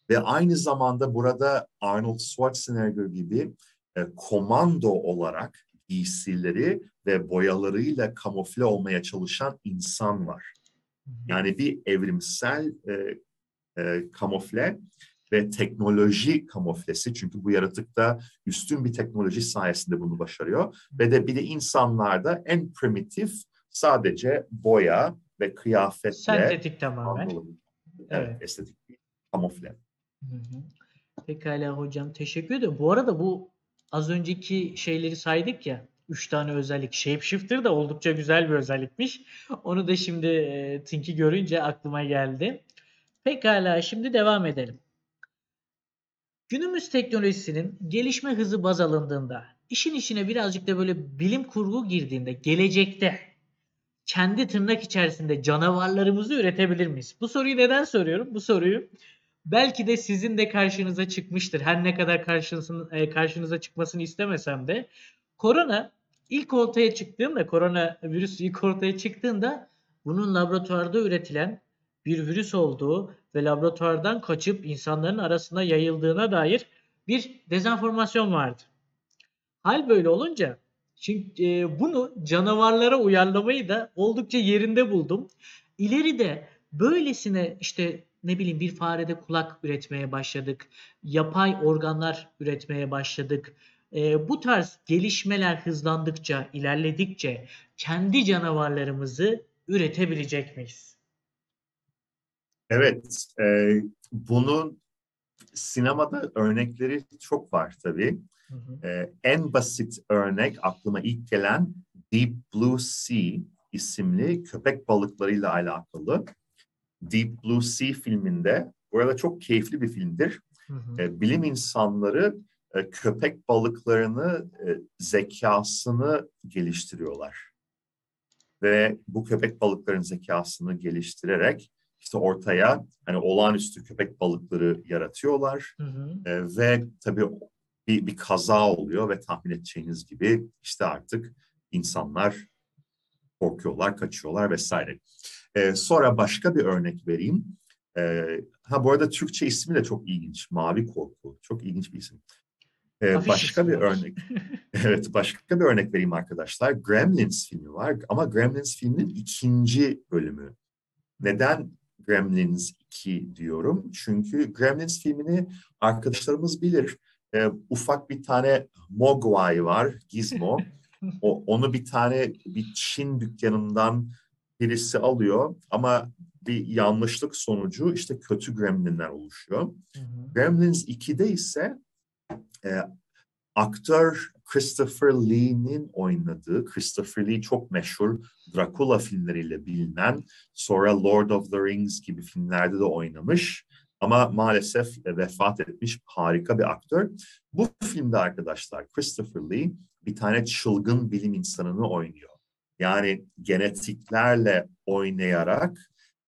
ve aynı zamanda burada Arnold Schwarzenegger gibi e, komando olarak giysileri ve boyalarıyla kamufle olmaya çalışan insan var. Yani bir evrimsel e, e, kamufle ve teknoloji kamuflesi. Çünkü bu yaratıkta üstün bir teknoloji sayesinde bunu başarıyor. Ve de bir de insanlarda en primitif sadece boya ve kıyafetle Sentetik tamamen. Evet, Evet. estetik bir kamufle. Hı hı. Pekala hocam teşekkür ederim. Bu arada bu az önceki şeyleri saydık ya. Üç tane özellik. Shapeshifter da oldukça güzel bir özellikmiş. Onu da şimdi e, Tink'i görünce aklıma geldi. Pekala şimdi devam edelim. Günümüz teknolojisinin gelişme hızı baz alındığında, işin içine birazcık da böyle bilim kurgu girdiğinde gelecekte kendi tırnak içerisinde canavarlarımızı üretebilir miyiz? Bu soruyu neden soruyorum? Bu soruyu belki de sizin de karşınıza çıkmıştır. Her ne kadar karşınıza, e, karşınıza çıkmasını istemesem de korona ilk ortaya çıktığında, korona virüsü ilk ortaya çıktığında bunun laboratuvarda üretilen bir virüs olduğu ve laboratuvardan kaçıp insanların arasında yayıldığına dair bir dezenformasyon vardı. Hal böyle olunca çünkü e, bunu canavarlara uyarlamayı da oldukça yerinde buldum. İleride böylesine işte ne bileyim bir farede kulak üretmeye başladık. Yapay organlar üretmeye başladık. E, bu tarz gelişmeler hızlandıkça, ilerledikçe kendi canavarlarımızı üretebilecek miyiz? Evet, e, bunun sinemada örnekleri çok var tabii. Hı hı. Ee, en basit örnek aklıma ilk gelen Deep Blue Sea isimli köpek balıklarıyla alakalı. Deep Blue Sea filminde, bu arada çok keyifli bir filmdir. Hı hı. Ee, bilim insanları e, köpek balıklarını, e, zekasını geliştiriyorlar. Ve bu köpek balıkların zekasını geliştirerek işte ortaya hani olağanüstü köpek balıkları yaratıyorlar. Hı hı. E, ve tabii bir, bir kaza oluyor ve tahmin edeceğiniz gibi işte artık insanlar korkuyorlar, kaçıyorlar vesaire. E, sonra başka bir örnek vereyim. E, ha bu arada Türkçe ismi de çok ilginç. Mavi Korku. Çok ilginç bir isim. E, başka bir var. örnek. [laughs] evet, başka bir örnek vereyim arkadaşlar. Gremlins filmi var ama Gremlins filminin ikinci bölümü. Neden Gremlins 2 diyorum? Çünkü Gremlins filmini arkadaşlarımız bilir. E, ufak bir tane Mogwai var, Gizmo. [laughs] O, onu bir tane bir Çin dükkanından birisi alıyor ama bir yanlışlık sonucu işte kötü gremlinler oluşuyor. Hı hı. Gremlins 2'de ise e, aktör Christopher Lee'nin oynadığı, Christopher Lee çok meşhur Dracula filmleriyle bilinen, sonra Lord of the Rings gibi filmlerde de oynamış ama maalesef vefat etmiş harika bir aktör. Bu filmde arkadaşlar Christopher Lee bir tane çılgın bilim insanını oynuyor. Yani genetiklerle oynayarak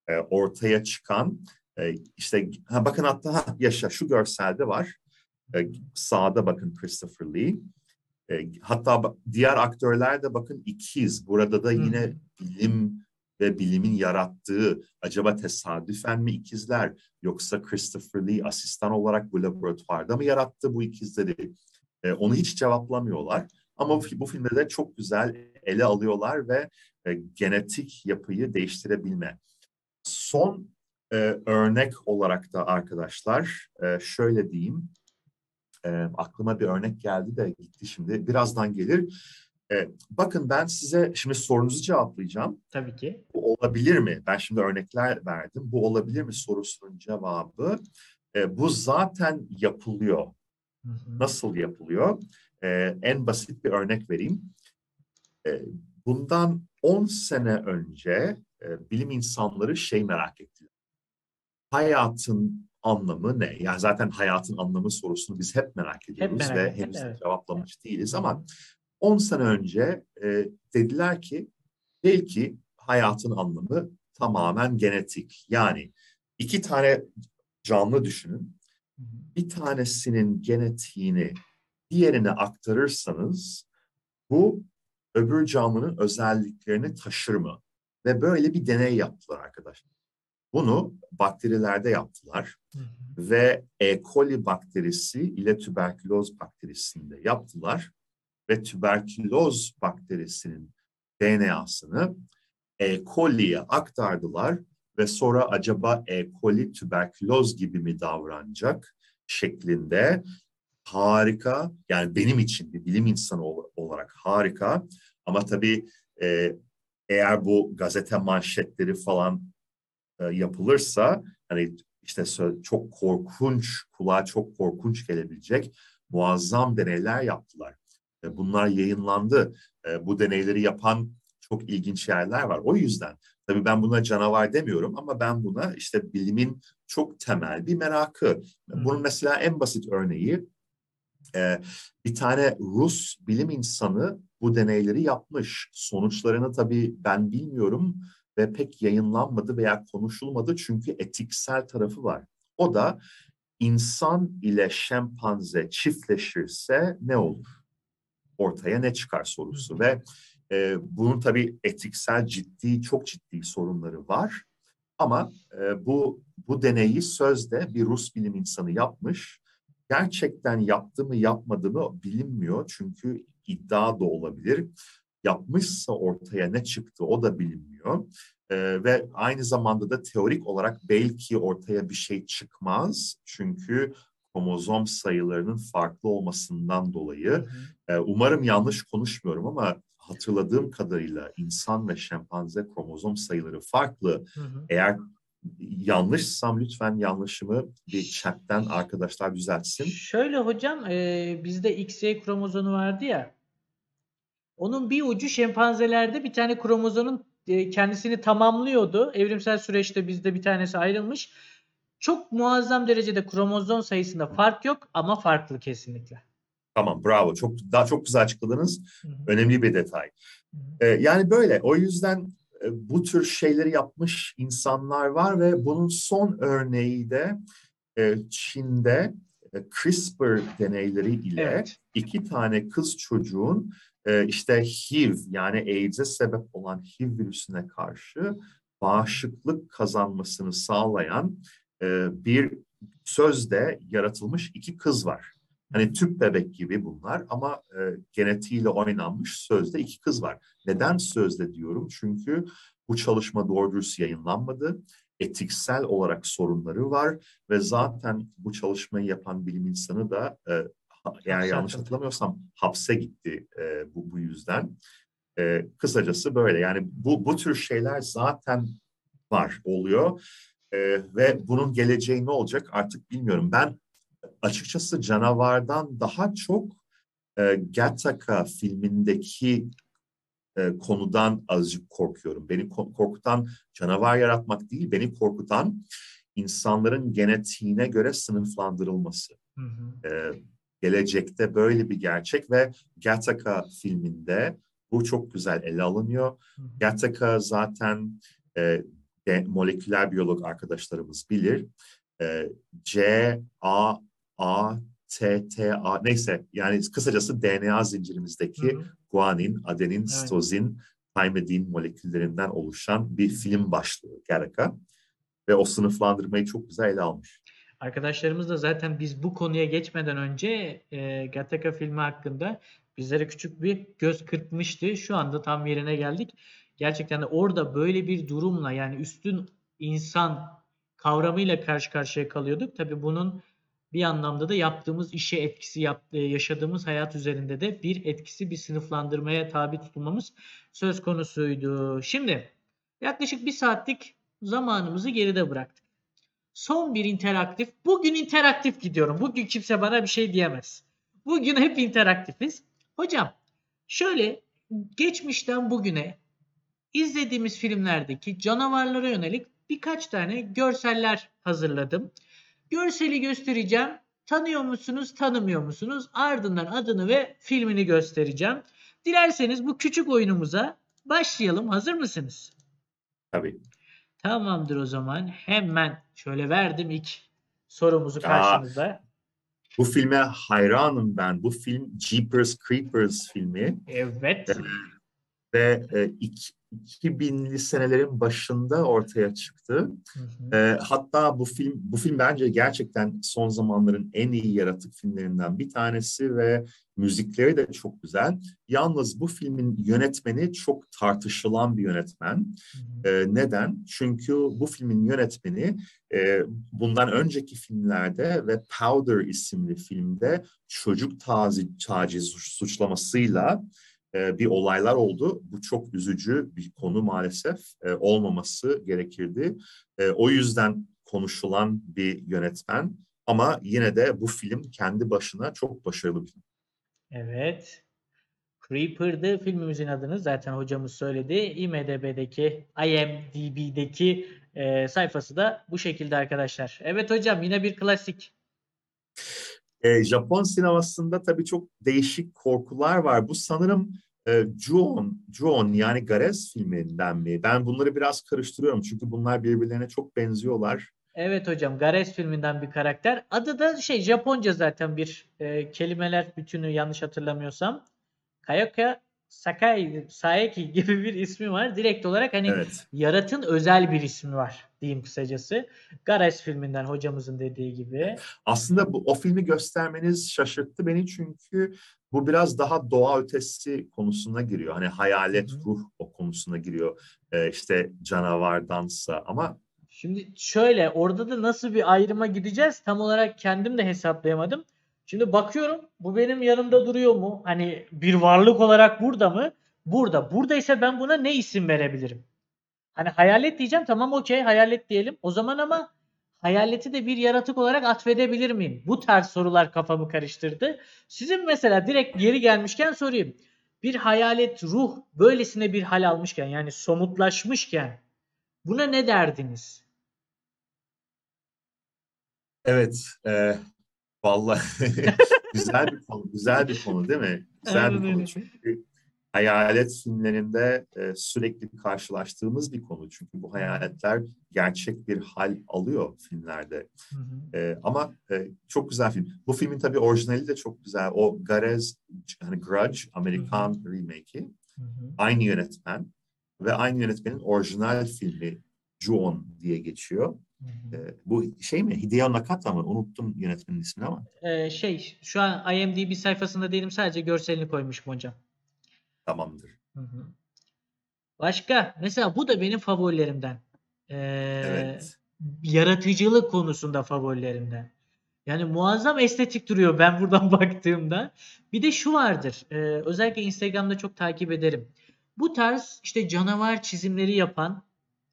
e, ortaya çıkan e, işte ha, bakın hatta ha, yaşa şu görselde var. E, sağda bakın Christopher Lee. E, hatta diğer aktörler de bakın ikiz. Burada da yine Hı. bilim ve bilimin yarattığı acaba tesadüfen mi ikizler yoksa Christopher Lee asistan olarak bu laboratuvarda mı yarattı bu ikizleri? E, onu hiç cevaplamıyorlar. Ama bu, bu filmde de çok güzel ele alıyorlar ve e, genetik yapıyı değiştirebilme. Son e, örnek olarak da arkadaşlar e, şöyle diyeyim. E, aklıma bir örnek geldi de gitti şimdi. Birazdan gelir. E, bakın ben size şimdi sorunuzu cevaplayacağım. Tabii ki. Bu olabilir mi? Ben şimdi örnekler verdim. Bu olabilir mi sorusunun cevabı. E, bu zaten yapılıyor. Hı hı. Nasıl yapılıyor? E, en basit bir örnek vereyim. E, bundan 10 sene önce e, bilim insanları şey merak ettiler. Hayatın anlamı ne? Yani zaten hayatın anlamı sorusunu biz hep merak ediyoruz merak ve henüz evet. cevaplamış değiliz ama 10 sene önce e, dediler ki belki hayatın anlamı tamamen genetik. Yani iki tane canlı düşünün. Bir tanesinin genetiğini diğerine aktarırsanız bu öbür canlının özelliklerini taşır mı? Ve böyle bir deney yaptılar arkadaşlar. Bunu bakterilerde yaptılar Hı hı. ve E. coli bakterisi ile tüberküloz bakterisinde yaptılar ve tüberküloz bakterisinin DNA'sını E. coli'ye aktardılar ve sonra acaba E. coli tüberküloz gibi mi davranacak şeklinde harika yani benim için bir bilim insanı ol- olarak harika ama tabii e, eğer bu gazete manşetleri falan e, yapılırsa hani işte çok korkunç kulağa çok korkunç gelebilecek muazzam deneyler yaptılar. E, bunlar yayınlandı. E, bu deneyleri yapan çok ilginç yerler var. O yüzden tabii ben buna canavar demiyorum ama ben buna işte bilimin çok temel bir merakı. Bunun mesela en basit örneği e, bir tane Rus bilim insanı bu deneyleri yapmış. Sonuçlarını tabii ben bilmiyorum ve pek yayınlanmadı veya konuşulmadı çünkü etiksel tarafı var. O da insan ile şempanze çiftleşirse ne olur? Ortaya ne çıkar sorusu ve e, bunun tabii etiksel ciddi, çok ciddi sorunları var. Ama e, bu bu deneyi sözde bir Rus bilim insanı yapmış. Gerçekten yaptı mı yapmadı mı bilinmiyor çünkü iddia da olabilir. Yapmışsa ortaya ne çıktı o da bilinmiyor. Ee, ve aynı zamanda da teorik olarak belki ortaya bir şey çıkmaz. Çünkü kromozom sayılarının farklı olmasından dolayı. Ee, umarım yanlış konuşmuyorum ama hatırladığım kadarıyla insan ve şempanze kromozom sayıları farklı. Hı hı. Eğer yanlışsam lütfen yanlışımı bir chatten arkadaşlar düzeltsin. Şöyle hocam e, bizde XY kromozomu vardı ya. Onun bir ucu şempanzelerde bir tane kromozonun e, kendisini tamamlıyordu. Evrimsel süreçte bizde bir tanesi ayrılmış. Çok muazzam derecede kromozom sayısında fark yok ama farklı kesinlikle. Tamam bravo çok daha çok güzel açıkladınız. Hı hı. Önemli bir detay. Ee, yani böyle. O yüzden e, bu tür şeyleri yapmış insanlar var ve bunun son örneği de e, Çin'de e, CRISPR deneyleri ile Evet. iki tane kız çocuğun e, işte HIV yani AIDS'e sebep olan HIV virüsüne karşı bağışıklık kazanmasını sağlayan e, bir sözde yaratılmış iki kız var. Hani tüp bebek gibi bunlar ama e, genetiğiyle oynanmış sözde iki kız var. Neden sözde diyorum? Çünkü bu çalışma doğru dürüst yayınlanmadı. Etiksel olarak sorunları var ve zaten bu çalışmayı yapan bilim insanı da e, Hapse [laughs] yanlış hatırlamıyorsam hapse gitti e, bu, bu yüzden. E, kısacası böyle yani bu, bu tür şeyler zaten var, oluyor. E, ve bunun geleceği ne olacak artık bilmiyorum. Ben açıkçası canavardan daha çok e, Gattaca filmindeki e, konudan azıcık korkuyorum. Beni ko- korkutan canavar yaratmak değil, beni korkutan insanların genetiğine göre sınıflandırılması. Hı hı. E, gelecekte böyle bir gerçek ve Gattaca filminde bu çok güzel ele alınıyor. Gattaca zaten e, de, moleküler biyolog arkadaşlarımız bilir. E, C, A, A, T, T, A neyse yani kısacası DNA zincirimizdeki Hı hı. guanin, adenin, sitozin, thymidin moleküllerinden oluşan bir film başlıyor Gattaca. Ve o sınıflandırmayı çok güzel ele almış. Arkadaşlarımız da zaten biz bu konuya geçmeden önce e, Gattaca filmi hakkında bizlere küçük bir göz kırpmıştı. Şu anda tam yerine geldik. Gerçekten de orada böyle bir durumla yani üstün insan kavramıyla karşı karşıya kalıyorduk. Tabii bunun bir anlamda da yaptığımız işe etkisi, e, yaşadığımız hayat üzerinde de bir etkisi, bir sınıflandırmaya tabi tutulmamız söz konusuydu. Şimdi yaklaşık bir saatlik zamanımızı geride bıraktık. Son bir interaktif. Bugün interaktif gidiyorum. Bugün kimse bana bir şey diyemez. Bugün hep interaktifiz. Hocam şöyle geçmişten bugüne izlediğimiz filmlerdeki canavarlara yönelik birkaç tane görseller hazırladım. Görseli göstereceğim. Tanıyor musunuz, tanımıyor musunuz? Ardından adını ve filmini göstereceğim. Dilerseniz bu küçük oyunumuza başlayalım. Hazır mısınız? Tabii. Tamamdır o zaman. Hemen şöyle verdim ilk sorumuzu Ya. karşınıza. Bu filme hayranım ben. Bu film Jeepers Creepers filmi. Evet. ve e, iki- 2000'li senelerin başında ortaya çıktı. Hı hı. E, hatta bu film bu film bence gerçekten son zamanların en iyi yaratık filmlerinden bir tanesi ve müzikleri de çok güzel. Yalnız bu filmin yönetmeni çok tartışılan bir yönetmen. E, neden? Çünkü bu filmin yönetmeni e, bundan önceki filmlerde ve Powder isimli filmde çocuk taciz, taciz suçlamasıyla e, bir olaylar oldu. Bu çok üzücü bir konu maalesef e, olmaması gerekirdi. E, o yüzden konuşulan bir yönetmen ama yine de bu film kendi başına çok başarılı bir film. Evet. Creeper'dı filmimizin adını zaten hocamız söyledi. IMDb'deki, IMDb'deki e, sayfası da bu şekilde arkadaşlar. Evet hocam yine bir klasik. E, Japon sinemasında tabii çok değişik korkular var. Bu sanırım e, Ju-on, Ju-on yani Gares filminden mi? Ben bunları biraz karıştırıyorum çünkü bunlar birbirlerine çok benziyorlar. Evet hocam Gares filminden bir karakter. Adı da şey Japonca zaten bir e, kelimeler bütünü yanlış hatırlamıyorsam. Kayoka Sakai, Saeki gibi bir ismi var. Direkt olarak hani Evet. yaratın özel bir ismi var diyeyim kısacası. Gares filminden hocamızın dediği gibi. Aslında bu o filmi göstermeniz şaşırttı beni çünkü bu biraz daha doğa ötesi konusuna giriyor. Hani hayalet Hı ruh o konusuna giriyor. E, işte canavardansa ama Şimdi şöyle orada da nasıl bir ayrıma gideceğiz tam olarak kendim de hesaplayamadım. Şimdi bakıyorum bu benim yanımda duruyor mu? Hani bir varlık olarak burada mı? Burada. Buradaysa ben buna ne isim verebilirim? Hani hayalet diyeceğim tamam okey hayalet diyelim. O zaman ama hayaleti de bir yaratık olarak atfedebilir miyim? Bu tarz sorular kafamı karıştırdı. Sizin mesela direkt yeri gelmişken sorayım. Bir hayalet ruh böylesine bir hal almışken yani somutlaşmışken buna ne derdiniz? Evet e, vallahi [laughs] güzel bir konu, güzel bir konu değil mi? Güzel Aynen bir öyle. konu çünkü hayalet filmlerinde e, sürekli karşılaştığımız bir konu. Çünkü bu hayaletler gerçek bir hal alıyor filmlerde. Hı hı. E, ama e, çok güzel film. Bu filmin tabii orijinali de çok güzel. O Garez, hani Grudge, Amerikan remake'i. Hı hı. Aynı yönetmen ve aynı yönetmenin orijinal filmi Ju-on diye geçiyor. Hı hı. E, bu şey mi? Hideo Nakata mı? Unuttum yönetmenin ismini ama. Ee, şey şu an IMDb sayfasında değilim sadece görselini koymuşum hocam. Tamamdır. Hı hı. Başka mesela bu da benim favorilerimden. Ee, Evet. Yaratıcılık konusunda favorilerimden. Yani muazzam estetik duruyor ben buradan [laughs] baktığımda. Bir de şu vardır. e, özellikle Instagram'da çok takip ederim. Bu tarz işte canavar çizimleri yapan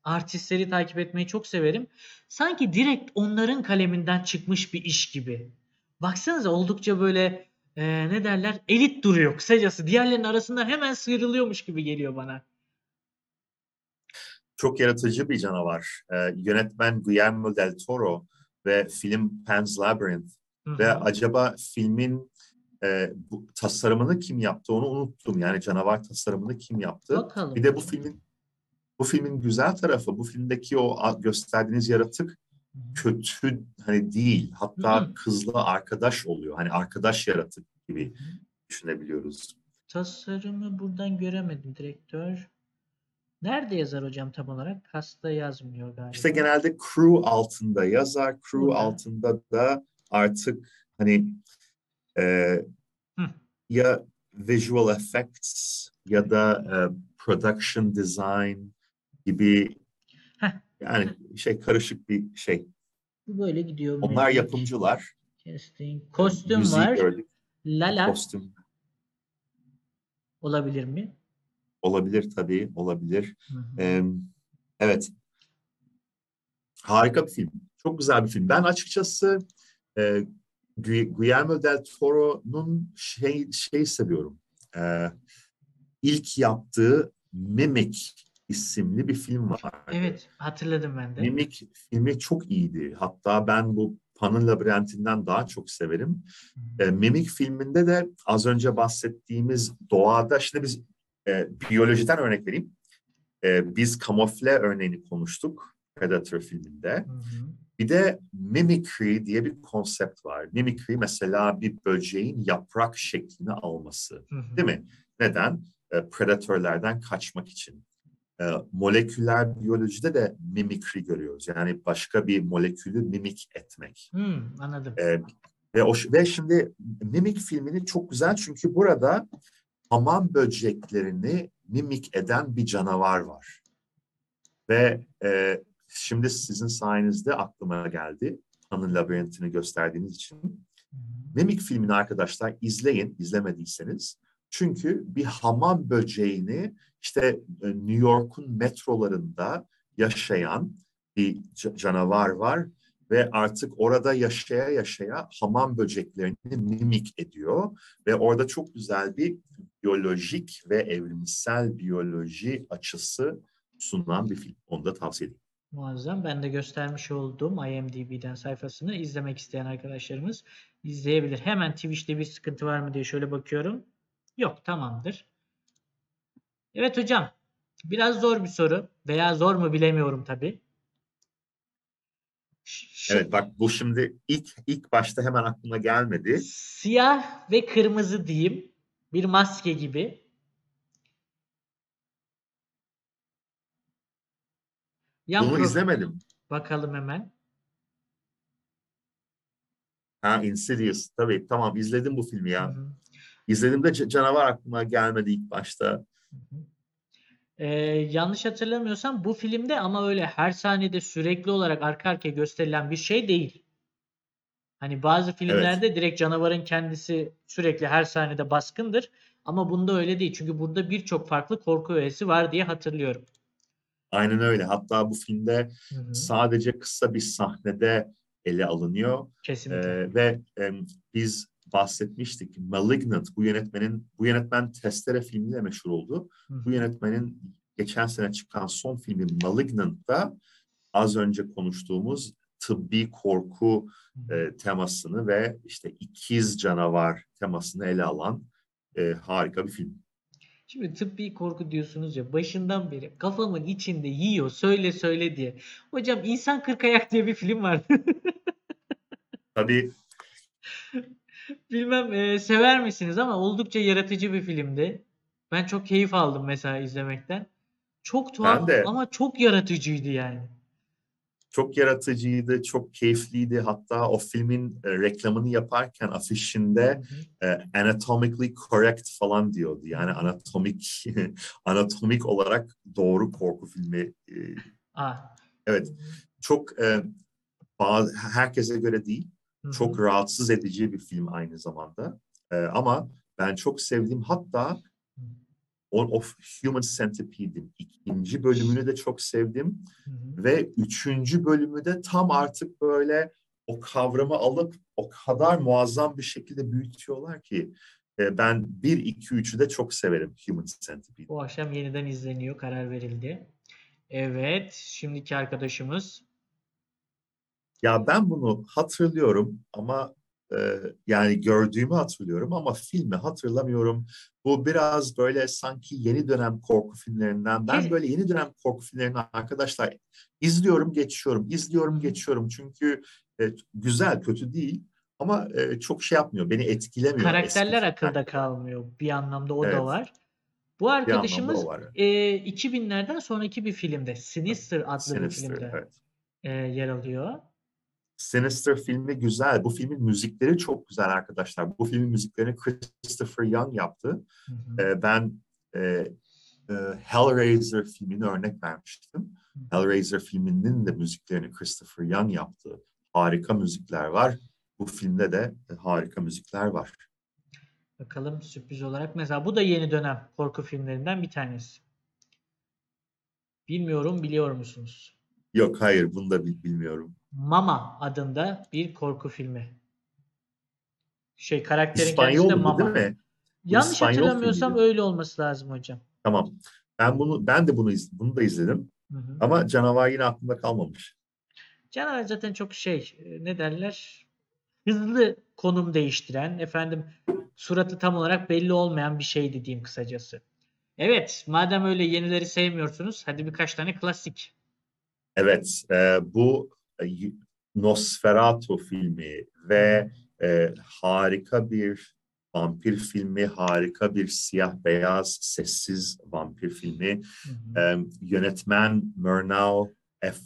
artistleri takip etmeyi çok severim. Sanki direkt onların kaleminden çıkmış bir iş gibi. Baksanıza oldukça böyle e, ne derler elit duruyor kısacası. Diğerlerinin arasında hemen sıyrılıyormuş gibi geliyor bana. Çok yaratıcı bir canavar. Ee, yönetmen Guillermo del Toro ve film Pan's Labyrinth. Hı Ve acaba filmin e, bu tasarımını kim yaptı onu unuttum. Yani canavar tasarımını kim yaptı? Bakalım. Bir de bu filmin bu filmin güzel tarafı, bu filmdeki o gösterdiğiniz yaratık kötü hani değil. Hatta Hı hı. kızla arkadaş oluyor. Hani arkadaş yaratık gibi düşünebiliyoruz. Tasarımı buradan göremedim direktör. Nerede yazar hocam tam olarak? Kasta yazmıyor galiba. İşte genelde crew altında yazar. Crew Burada. altında da artık hani e, Hı. ya visual effects ya da e, production design gibi Heh. yani şey karışık bir şey. Böyle gidiyor. Onlar müzik, yapımcılar. Casting. Kostüm Müziği var. gördük. Lala Kostüm olabilir mi? olabilir tabii, olabilir. Hı hı. Ee, evet. Harika bir film. Çok güzel bir film. Ben açıkçası e, Gu- Guillermo del Toro'nun şey şey seviyorum. Ee, ilk yaptığı Mimic isimli bir film var. Evet hatırladım ben de. Mimic filmi çok iyiydi. Hatta ben bu Pan'ın Labirentinden daha çok severim. E, Mimik filminde de az önce bahsettiğimiz doğada, şimdi biz e, biyolojiden örnek vereyim. E, biz kamufle örneğini konuştuk Predator filminde. hı hı. Bir de mimicry diye bir konsept var. Mimicry mesela bir böceğin yaprak şeklini alması. Hı hı. Değil mi? Neden? E, predatörlerden kaçmak için. E, moleküler biyolojide de mimicry görüyoruz. Yani başka bir molekülü mimik etmek. Hı, anladım. Ee, ve o ve şimdi Mimik filmini çok güzel çünkü burada hamam böceklerini mimik eden bir canavar var. Ve e, şimdi sizin sayenizde aklıma geldi. Pan'ın labirentini gösterdiğiniz için. Mimik filmini arkadaşlar izleyin, izlemediyseniz. Çünkü bir hamam böceğini işte e, New York'un metrolarında yaşayan bir ca- canavar var ve artık orada yaşaya yaşaya hamam böceklerini mimik ediyor ve orada çok güzel bir biyolojik ve evrimsel biyoloji açısı sunan bir film. Onu da tavsiye edeyim. Muazzam. Ben de göstermiş olduğum IMDb'den sayfasını izlemek isteyen arkadaşlarımız izleyebilir. Hemen Twitch'te bir sıkıntı var mı diye şöyle bakıyorum. Yok tamamdır. Evet hocam. Biraz zor bir soru. Veya zor mu bilemiyorum tabii. Ş- Evet bak bu şimdi ilk ilk başta hemen aklıma gelmedi. Siyah ve kırmızı diyeyim. Bir maske gibi. Yan Bunu izlemedim. Bakalım hemen. Ha Insidious. Tabii tamam izledim bu filmi Hı ya. hı. İzlediğimde canavar aklıma gelmedi ilk başta. Ee, yanlış hatırlamıyorsam bu filmde ama öyle her sahnede sürekli olarak arka arkaya gösterilen bir şey değil. Hani bazı filmlerde direkt canavarın kendisi sürekli her sahnede baskındır. Ama bunda öyle değil. Çünkü burada birçok farklı korku öğesi var diye hatırlıyorum. Aynen öyle. Hatta bu filmde Hı hı. sadece kısa bir sahnede ele alınıyor. Kesinlikle. Ee, ve em, biz bahsetmiştik. Malignant bu yönetmenin bu yönetmen Testere filmiyle meşhur oldu. Hı. Bu yönetmenin geçen sene çıkan son filmi Malignant'ta az önce konuştuğumuz tıbbi korku e, temasını ve işte ikiz canavar temasını ele alan e, harika bir film. Şimdi tıbbi korku diyorsunuz ya başından beri kafamın içinde yiyor söyle söyle diye. Hocam İnsan Kırk Ayak diye bir film vardı. [laughs] Tabii [laughs] Bilmem e, sever misiniz ama oldukça yaratıcı bir filmdi. Ben çok keyif aldım mesela izlemekten. Çok tuhaf de. ama çok yaratıcıydı yani. çok yaratıcıydı, çok keyifliydi. Hatta o filmin e, reklamını yaparken afişinde e, anatomically correct falan diyordu. Yani anatomik [laughs] anatomik olarak doğru korku filmi. E, Ah. evet, çok e, bazı herkese göre değil, Çok rahatsız edici bir film aynı zamanda. E, ama ben çok sevdiğim hatta o, o Human Centipede'in ikinci bölümünü de çok sevdim Hı hı. ve üçüncü bölümü de tam artık böyle o kavramı alıp o kadar muazzam bir şekilde büyütüyorlar ki e, ben 1, 2, 3'ü de çok severim Human Centipede. Bu akşam yeniden izleniyor. Karar verildi. Evet. Şimdiki arkadaşımız. Ya ben bunu hatırlıyorum ama e, yani gördüğümü hatırlıyorum ama filmi hatırlamıyorum. Bu biraz böyle sanki yeni dönem korku filmlerinden. Ben böyle yeni dönem korku filmlerini arkadaşlar izliyorum geçiyorum, izliyorum geçiyorum. Çünkü e, güzel, kötü değil ama e, çok şey yapmıyor, beni etkilemiyor. Karakterler eski akılda kalmıyor. Bir anlamda o da Evet. var. Bu Bir arkadaşımız e, 2000'lerden sonraki bir filmde. Sinister adlı bir Sinister, filmde evet. e, yer alıyor. Sinister filmi güzel. Bu filmin müzikleri çok güzel arkadaşlar. Bu filmin müziklerini Christopher Young yaptı. Hı hı. Ee, ben e, e, Hellraiser filmini örnek vermiştim. Hellraiser filminin de müziklerini Christopher Young yaptı. Harika müzikler var. Bu filmde de e, harika müzikler var. Bakalım sürpriz olarak. Mesela bu da yeni dönem korku filmlerinden bir tanesi. Bilmiyorum biliyor musunuz? Yok hayır bunu da bil- bilmiyorum. Mama adında bir korku filmi. Şey karakterin kendisi de İspanyol Mama. değil mi? Bu Yanlış İspanyol hatırlamıyorsam filmiydi. öyle olması lazım hocam. Tamam. Ben bunu ben de bunu iz- bunu da izledim Hı hı. ama canavar yine aklımda kalmamış. Canavar zaten çok şey e, ne derler hızlı konum değiştiren efendim suratı tam olarak belli olmayan bir şeydi diyeyim kısacası. Evet madem öyle yenileri sevmiyorsunuz hadi birkaç tane klasik. Evet, e, bu e, Nosferatu filmi ve e, harika bir vampir filmi, harika bir siyah beyaz sessiz vampir filmi. Hı hı. E, yönetmen Murnau, F,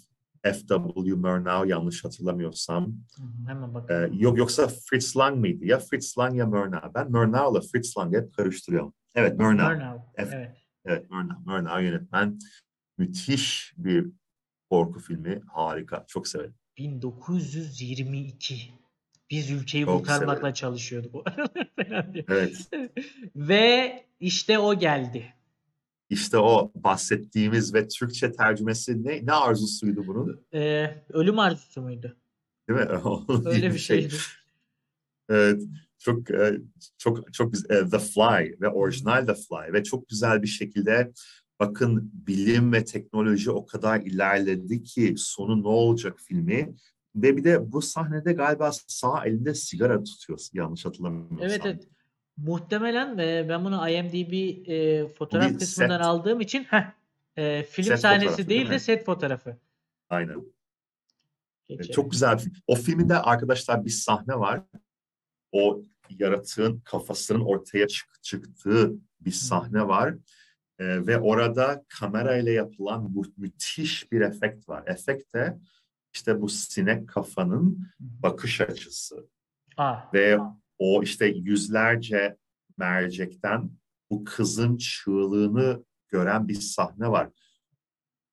F.W. Murnau yanlış hatırlamıyorsam. Hı hı, Hemen E, bakalım. yok yoksa Fritz Lang mıydı? Ya Fritz Lang ya Murnau. Ben Murnau'la Fritz Lang'ı hep karıştırıyorum. Evet, Murnau. Murnau. Evet. Evet. Evet, Murnau, Murnau yönetmen. Müthiş bir korku filmi. Harika. Çok severim. 1922. Biz ülkeyi Çok kurtarmakla severim. çalışıyorduk. [laughs] Evet. [laughs] Ve işte o geldi. İşte o bahsettiğimiz ve Türkçe tercümesi ne, ne arzusuydu bunun? Ee, ölüm arzusu muydu? Değil mi? [laughs] Öyle bir şeydi. Evet, çok e, çok çok güzel. E, The Fly ve orijinal The Fly ve çok güzel bir şekilde bakın bilim ve teknoloji o kadar ilerledi ki sonu ne olacak filmi ve bir de bu sahnede galiba sağ elinde sigara tutuyor yanlış hatırlamıyorsam. Evet evet. Muhtemelen e, ben bunu IMDb e, fotoğraf bir kısmından set. aldığım için heh, e, film Set sahnesi değil de set fotoğrafı. Aynen. Geçelim. Çok güzel bir film. O filmde arkadaşlar bir sahne var. O yaratığın kafasının ortaya çık- çıktığı bir sahne var. Ee, ve orada kamerayla yapılan bu müthiş bir efekt var. Efekt de işte bu sinek kafanın bakış açısı. Aa, Ve o işte yüzlerce mercekten bu kızın çığlığını gören bir sahne var.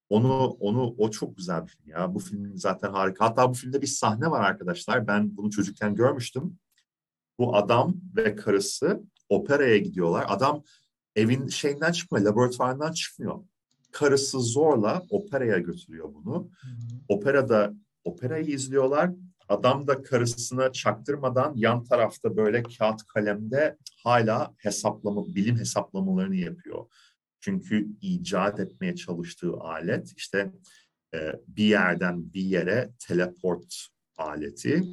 Onu onu o çok güzel bir film ya. Bu film zaten harika. Hatta bu filmde bir sahne var arkadaşlar. Ben bunu çocukken görmüştüm. Bu adam ve karısı operaya gidiyorlar. Adam evin şeyinden çıkmıyor, laboratuvarından çıkmıyor. Karısı zorla operaya götürüyor bunu. hı hı. Operada operayı izliyorlar. Adam da karısına çaktırmadan yan tarafta böyle kağıt kalemde hala hesaplama, bilim hesaplamalarını yapıyor. Çünkü icat etmeye çalıştığı alet işte e, bir yerden bir yere teleport aleti.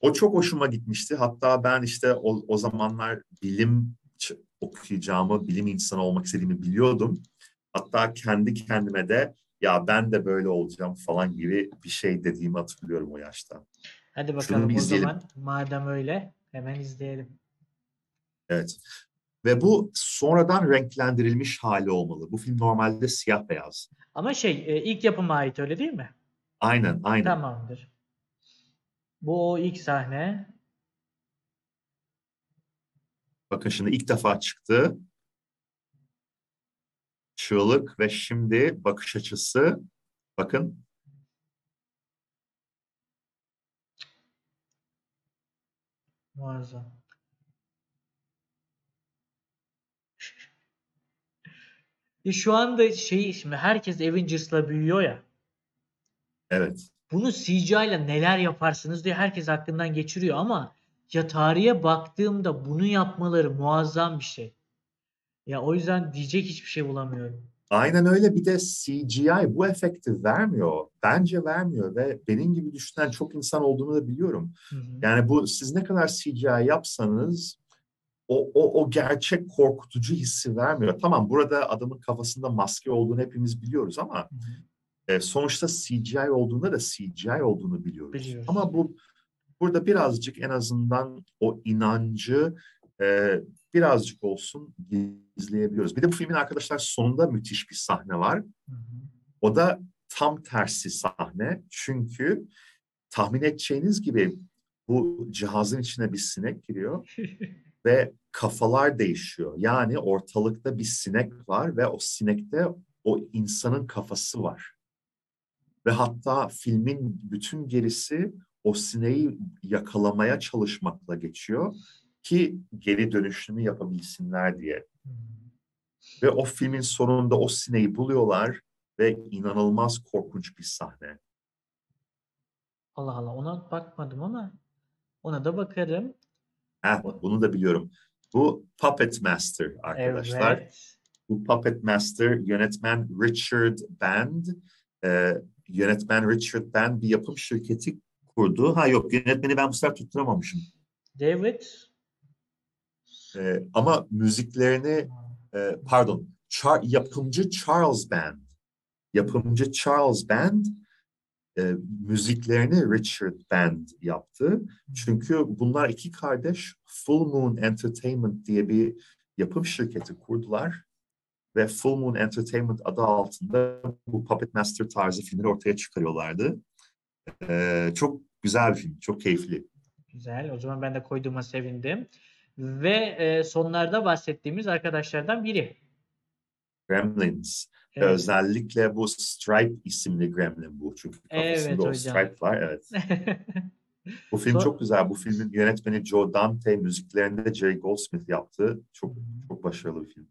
O çok hoşuma gitmişti. Hatta ben işte o, o zamanlar bilim okuyacağımı, bilim insanı olmak istediğimi biliyordum. Hatta kendi kendime de ya ben de böyle olacağım falan gibi bir şey dediğimi hatırlıyorum o yaşta. Hadi bakalım o zaman madem öyle hemen izleyelim. Evet. Ve bu sonradan renklendirilmiş hali olmalı. Bu film normalde siyah beyaz. Ama şey e, ilk yapıma ait öyle değil mi? Aynen, aynen. Tamamdır. Bu o ilk sahne. Bakın şimdi ilk defa çıktı. Çığlık ve şimdi bakış açısı. Bakın Muazzam. E şu anda şey şimdi herkes Avengers'la büyüyor ya. evet. bunu CGI ile neler yaparsınız diye herkes aklından geçiriyor ama ya tarihe baktığımda bunu yapmaları muazzam bir şey. Ya o yüzden diyecek hiçbir şey bulamıyorum. Aynen öyle bir de CGI bu efekti vermiyor. Bence vermiyor ve benim gibi düşünen çok insan olduğunu da biliyorum. Hı hı. Yani bu siz ne kadar CGI yapsanız o, o, o gerçek korkutucu hissi vermiyor. Tamam burada adamın kafasında maske olduğunu hepimiz biliyoruz ama Hı hı. e, sonuçta CGI olduğunda da CGI olduğunu biliyoruz. Biliyoruz. Ama bu burada birazcık en azından o inancı e, birazcık olsun gizleyebiliyoruz. Bir de bu filmin arkadaşlar sonunda müthiş bir sahne var. O da tam tersi sahne. Çünkü tahmin edeceğiniz gibi bu cihazın içine bir sinek giriyor [laughs] ve kafalar değişiyor. Yani ortalıkta bir sinek var ve o sinekte o insanın kafası var. Ve hatta filmin bütün gerisi o sineği yakalamaya çalışmakla geçiyor ki geri dönüşünü yapabilsinler diye. Hı. Ve o filmin sonunda o sineği buluyorlar ve inanılmaz korkunç bir sahne. Allah Allah ona bakmadım ama ona da bakarım. Heh, bunu da biliyorum. Bu Puppet Master arkadaşlar. Evet. Bu Puppet Master yönetmen Richard Band. Ee, yönetmen Richard Band bir yapım şirketi kurdu. Ha yok yönetmeni ben bu sefer tutturamamışım. David Ee, ama müziklerini e, pardon Char- yapımcı Charles Band. Yapımcı Charles Band e, müziklerini Richard Band yaptı. Çünkü bunlar iki kardeş Full Moon Entertainment diye bir yapım şirketi kurdular. Ve Full Moon Entertainment adı altında bu Puppet Master tarzı filmleri ortaya çıkarıyorlardı. Ee, çok güzel bir film, çok keyifli. Güzel. O zaman ben de koyduğuma sevindim. Ve e, sonlarda bahsettiğimiz arkadaşlardan biri. Gremlins. Ve Evet. özellikle bu Stripe isimli Gremlin bu. Çünkü kafasında Evet o hocam. Stripe var. Evet. [laughs] Bu film Son- çok güzel. Bu filmin yönetmeni Joe Dante, müziklerini de Jerry Goldsmith yaptı. Çok çok başarılı bir film.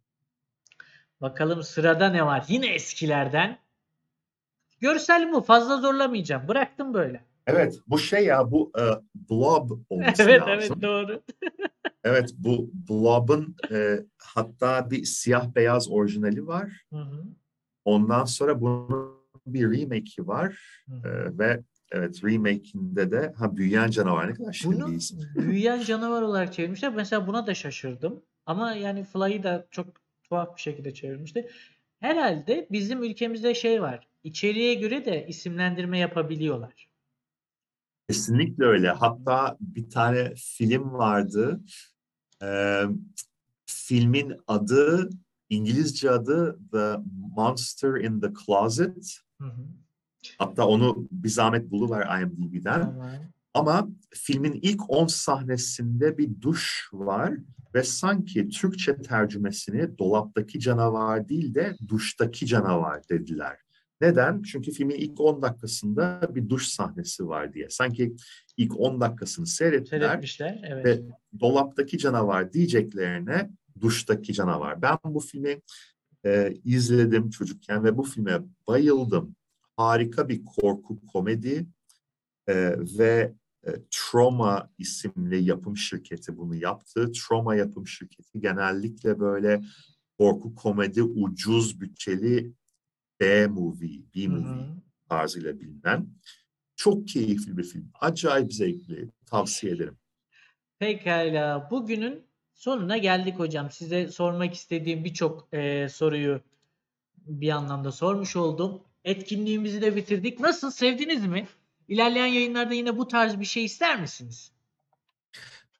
Bakalım sırada ne var? Yine eskilerden. Görsel bu. Fazla zorlamayacağım. Bıraktım böyle. Evet, bu şey ya, bu e, Blob olması [laughs] evet lazım. evet doğru. [laughs] Evet, bu Blob'un e, hatta bir siyah beyaz orijinali var. Hı hı, Ondan sonra bunun bir remake'i var hı hı. E, ve evet remake'inde de ha büyüyen canavar ne kadar şirin Bunu [laughs] büyüyen canavar olarak çevirmişler. Mesela buna da şaşırdım. Ama yani Fly'ı da çok tuhaf bir şekilde çevirmişti. Herhalde bizim ülkemizde şey var. İçeriğe göre de isimlendirme yapabiliyorlar. Kesinlikle öyle. Hatta bir tane film vardı. Ee, filmin adı, İngilizce adı The Monster in the Closet. Hı hı. Hatta onu bir zahmet buluver IMDb'den. Tamam. Ama filmin ilk 10 sahnesinde bir duş var ve sanki Türkçe tercümesini dolaptaki canavar değil de duştaki canavar dediler. Neden? Çünkü filmin ilk 10 dakikasında bir duş sahnesi var diye. Sanki ilk 10 dakikasını seyrettiler. Seyretmişler. Evet. Ve dolaptaki canavar diyeceklerine duştaki canavar. Ben bu filmi e, izledim çocukken ve bu filme bayıldım. Harika bir korku komedi e, ve e, Trauma isimli yapım şirketi bunu yaptı. Trauma yapım şirketi genellikle böyle korku komedi ucuz bütçeli B-movie, B-movie tarzıyla bilinen. Çok keyifli bir film. Acayip zevkli. Tavsiye ederim. Pekala. Bugünün sonuna geldik hocam. Size sormak istediğim birçok eee, soruyu bir anlamda sormuş oldum. Etkinliğimizi de bitirdik. Nasıl? Sevdiniz mi? İlerleyen yayınlarda yine bu tarz bir şey ister misiniz?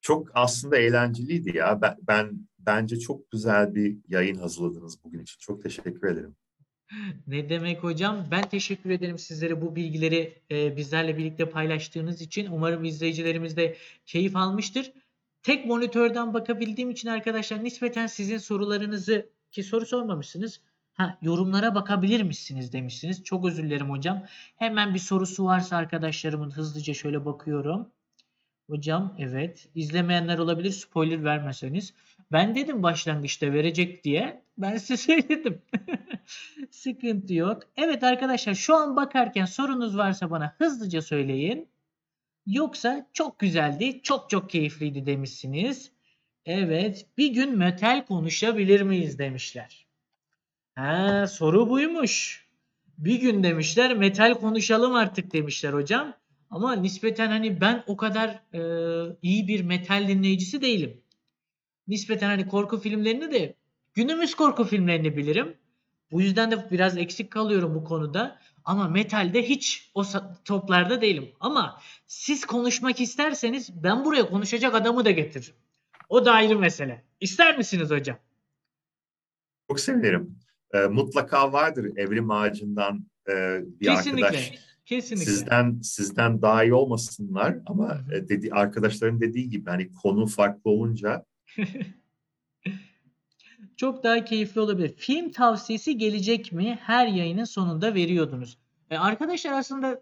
Çok aslında eğlenceliydi ya. Ben, ben bence çok güzel bir yayın hazırladınız bugün için. Çok teşekkür ederim. Ne demek hocam? Ben teşekkür ederim sizlere bu bilgileri e, bizlerle birlikte paylaştığınız için. Umarım izleyicilerimiz de keyif almıştır. Tek monitörden bakabildiğim için arkadaşlar nispeten sizin sorularınızı ki soru sormamışsınız. Ha, yorumlara bakabilir misiniz demişsiniz. Çok özür dilerim hocam. Hemen bir sorusu varsa arkadaşlarımın hızlıca şöyle bakıyorum. Hocam evet. izlemeyenler olabilir spoiler vermeseniz. Ben dedim başlangıçta verecek diye. Ben size [laughs] söyledim. [laughs] Sıkıntı yok. Evet arkadaşlar şu an bakarken sorunuz varsa bana hızlıca söyleyin. Yoksa çok güzeldi, çok çok keyifliydi demişsiniz. Evet, bir gün metal konuşabilir miyiz demişler. Ha, soru buymuş. Bir gün demişler metal konuşalım artık demişler hocam. Ama nispeten hani ben o kadar e, iyi bir metal dinleyicisi değilim. Nispeten hani korku filmlerini de günümüz korku filmlerini bilirim. Bu yüzden de biraz eksik kalıyorum bu konuda. Ama metalde hiç o toplarda değilim. Ama siz konuşmak isterseniz ben buraya konuşacak adamı da getiririm. O da ayrı mesele. İster misiniz hocam? Çok sevinirim. Ee, mutlaka vardır evrim ağacından e, bir Kesinlikle. arkadaş. Kesinlikle. Sizden sizden daha iyi olmasınlar ama e, dedi arkadaşların dediği gibi hani konu farklı olunca [laughs] Çok daha keyifli olabilir. Film tavsiyesi gelecek mi? Her yayının sonunda veriyordunuz. E, arkadaşlar aslında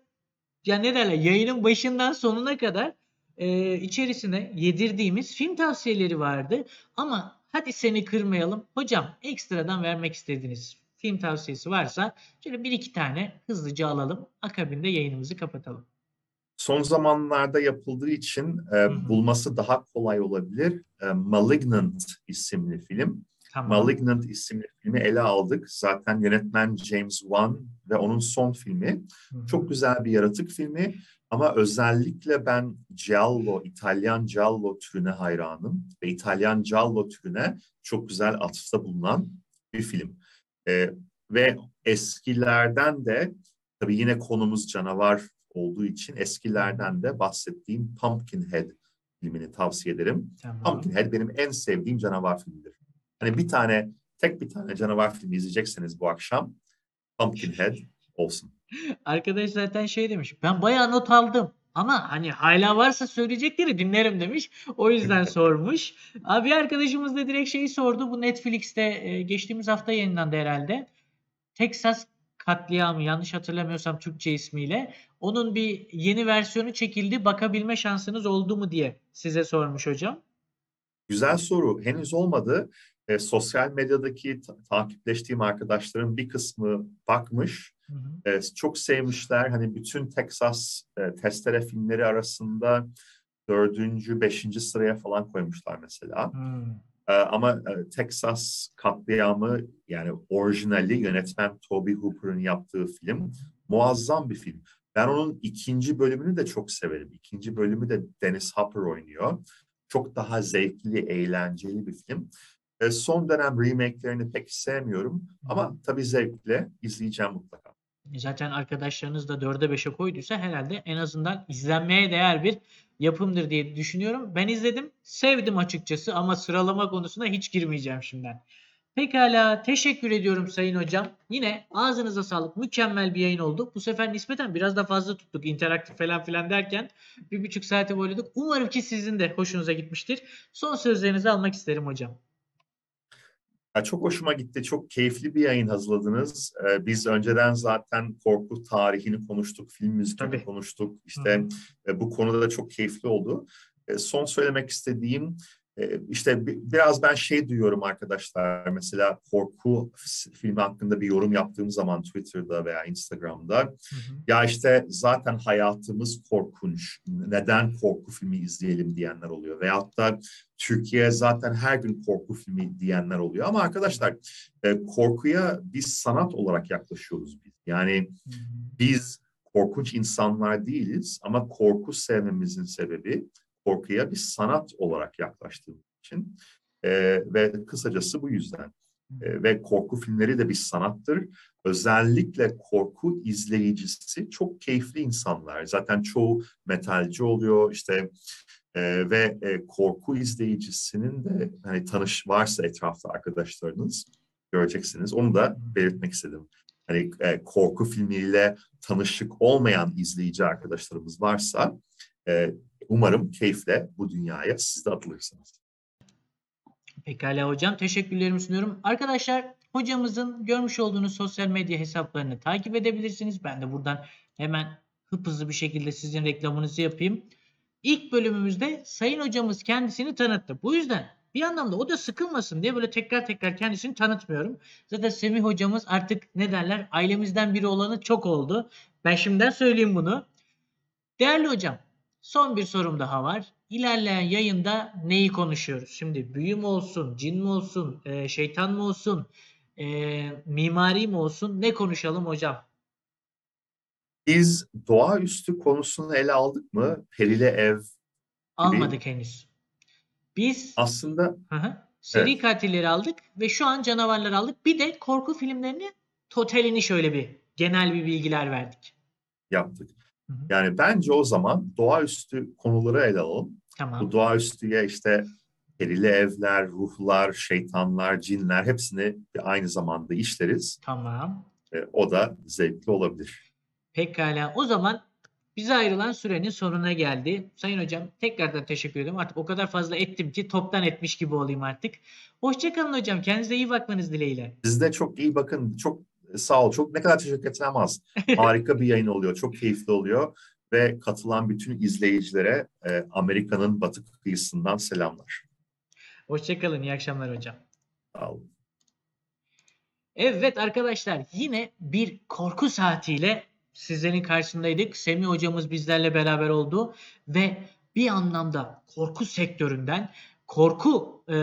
ya ne derler yayının başından sonuna kadar e, içerisine yedirdiğimiz film tavsiyeleri vardı. Ama hadi seni kırmayalım. Hocam ekstradan vermek istediğiniz film tavsiyesi varsa şöyle bir iki tane hızlıca alalım. Akabinde yayınımızı kapatalım. son zamanlarda yapıldığı için e, bulması daha kolay olabilir. E, Malignant isimli film. Tamam. Malignant isimli filmi ele aldık. Zaten yönetmen James Wan ve onun son filmi. Hı hı. Çok güzel bir yaratık filmi ama özellikle ben Giallo, İtalyan Giallo türüne hayranım ve İtalyan Giallo türüne çok güzel atıfta bulunan bir film. Ee, ve eskilerden de tabii yine konumuz canavar olduğu için eskilerden de bahsettiğim Pumpkinhead filmini tavsiye ederim. Tamam. Pumpkinhead benim en sevdiğim canavar filmidir. Hani bir tane, tek bir tane canavar filmi izleyecekseniz bu akşam Pumpkinhead olsun. Arkadaş zaten şey demiş. Ben bayağı not aldım. Ama hani hala varsa söyleyecekleri dinlerim demiş. O yüzden [laughs] sormuş. Abi arkadaşımız da direkt şeyi sordu. Bu Netflix'te e, geçtiğimiz hafta yayınlandı herhalde. Texas katliamı yanlış hatırlamıyorsam Türkçe ismiyle. Onun bir yeni versiyonu çekildi. Bakabilme şansınız oldu mu diye size sormuş hocam. Güzel soru. Henüz olmadı. E, sosyal medyadaki ta- takipleştiğim arkadaşların bir kısmı bakmış. Hı hı. E, çok sevmişler. Hani bütün Texas e, testere filmleri arasında dördüncü, beşinci sıraya falan koymuşlar mesela. Hmm. E, ama e, Texas katliamı yani orijinali yönetmen Toby Hooper'ın yaptığı film muazzam bir film. Ben onun ikinci bölümünü de çok severim. İkinci bölümü de Dennis Hopper oynuyor. Çok daha zevkli, eğlenceli bir film. E, son dönem remake'lerini pek sevmiyorum ama tabii zevkle izleyeceğim mutlaka. Zaten arkadaşlarınız da 4'e 5'e koyduysa herhalde en azından izlenmeye değer bir yapımdır diye düşünüyorum. Ben izledim, sevdim açıkçası ama sıralama konusuna hiç girmeyeceğim şimdiden. Pekala, teşekkür ediyorum Sayın Hocam. Yine ağzınıza sağlık, mükemmel bir yayın oldu. Bu sefer nispeten biraz da fazla tuttuk, interaktif falan filan derken bir buçuk saate boyladık. Umarım ki sizin de hoşunuza gitmiştir. Son sözlerinizi almak isterim hocam. Ya çok hoşuma gitti. Çok keyifli bir yayın hazırladınız. Ee, biz önceden zaten korku tarihini konuştuk, film müziklerini Tabii. konuştuk. İşte e, bu konuda da çok keyifli oldu. E, son söylemek istediğim işte bi- biraz ben şey duyuyorum arkadaşlar. Mesela korku filmi hakkında bir yorum yaptığım zaman Twitter'da veya Instagram'da Hı hı. ya işte zaten hayatımız korkunç. Neden korku filmi izleyelim diyenler oluyor. Veyahut da Türkiye zaten her gün korku filmi diyenler oluyor. Ama arkadaşlar korkuya biz sanat olarak yaklaşıyoruz biz. Yani Hı hı. biz korkunç insanlar değiliz ama korku sevmemizin sebebi korkuya bir sanat olarak yaklaştığımız için. E, ve kısacası bu yüzden. E, ve korku filmleri de bir sanattır. Özellikle korku izleyicisi çok keyifli insanlar. Zaten çoğu metalci oluyor işte e, ve e, korku izleyicisinin de hani tanış varsa etrafta arkadaşlarınız göreceksiniz. Onu da belirtmek istedim. Hani e, korku filmiyle tanışık olmayan izleyici arkadaşlarımız varsa e, umarım keyifle bu dünyaya siz de atılırsınız. Pekala hocam. Teşekkürlerimi sunuyorum. Arkadaşlar hocamızın görmüş olduğunuz sosyal medya hesaplarını takip edebilirsiniz. Ben de buradan hemen hıp hızlı bir şekilde sizin reklamınızı yapayım. İlk bölümümüzde Sayın hocamız kendisini tanıttı. Bu yüzden bir anlamda o da sıkılmasın diye böyle tekrar tekrar kendisini tanıtmıyorum. Zaten Semih hocamız artık ne derler ailemizden biri olanı çok oldu. Ben şimdiden söyleyeyim bunu. Değerli hocam son bir sorum daha var. İlerleyen yayında neyi konuşuyoruz? Şimdi büyü mü olsun, cin mi olsun, e, şeytan mı olsun, e, mimari mi olsun? Ne konuşalım hocam? Biz doğaüstü konusunu ele aldık mı? Perili ev Almadık henüz. Biz aslında Hı hı. Seri Evet. katilleri aldık ve şu an canavarları aldık. Bir de korku filmlerini totalini şöyle bir genel bir bilgiler verdik. yaptık. Hı hı. Yani bence o zaman doğaüstü konuları ele alalım. Tamam. Bu doğaüstüye işte perili evler, ruhlar, şeytanlar, cinler hepsini aynı zamanda işleriz. Tamam. E, o da zevkli olabilir. Pekala. O zaman bize ayrılan sürenin sonuna geldi. Sayın hocam tekrardan teşekkür ederim. Artık o kadar fazla ettim ki toptan etmiş gibi olayım artık. Hoşçakalın hocam. Kendinize iyi bakmanız dileğiyle. Siz de çok iyi bakın. Çok sağ ol. Çok ne kadar teşekkür etsem az. [laughs] Harika bir yayın oluyor. Çok keyifli oluyor. Ve katılan bütün izleyicilere e, Amerika'nın batı kıyısından selamlar. Hoşçakalın. İyi akşamlar hocam. Sağ olun. Evet arkadaşlar yine bir korku saatiyle sizlerin karşısındaydık. Semih hocamız bizlerle beraber oldu ve bir anlamda korku sektöründen, korku e,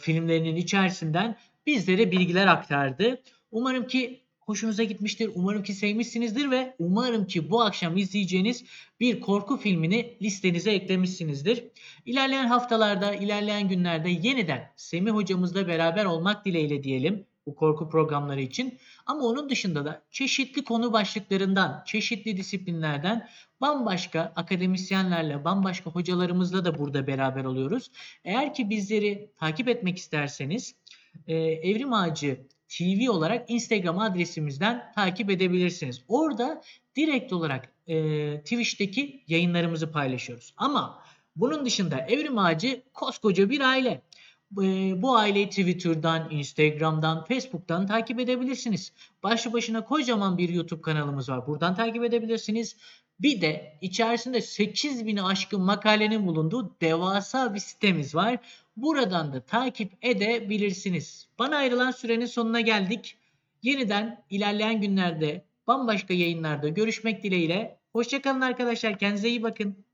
filmlerinin içerisinden bizlere bilgiler aktardı. Umarım ki hoşunuza gitmiştir. Umarım ki sevmişsinizdir ve umarım ki bu akşam izleyeceğiniz bir korku filmini listenize eklemişsinizdir. İlerleyen haftalarda, ilerleyen günlerde yeniden Semih hocamızla beraber olmak dileğiyle diyelim bu korku programları için. Ama onun dışında da çeşitli konu başlıklarından, çeşitli disiplinlerden bambaşka akademisyenlerle, bambaşka hocalarımızla da burada beraber oluyoruz. Eğer ki bizleri takip etmek isterseniz e, Evrim Ağacı TV olarak Instagram adresimizden takip edebilirsiniz. Orada direkt olarak e, Twitch'teki yayınlarımızı paylaşıyoruz. Ama bunun dışında Evrim Ağacı koskoca bir aile. E, bu aileyi Twitter'dan, Instagram'dan, Facebook'tan takip edebilirsiniz. Başlı başına kocaman bir YouTube kanalımız var. Buradan takip edebilirsiniz. Bir de içerisinde 8000'i aşkın makalenin bulunduğu devasa bir sitemiz var. Buradan da takip edebilirsiniz. Bana ayrılan sürenin sonuna geldik. Yeniden ilerleyen günlerde bambaşka yayınlarda görüşmek dileğiyle. Hoşçakalın arkadaşlar. Kendinize iyi bakın.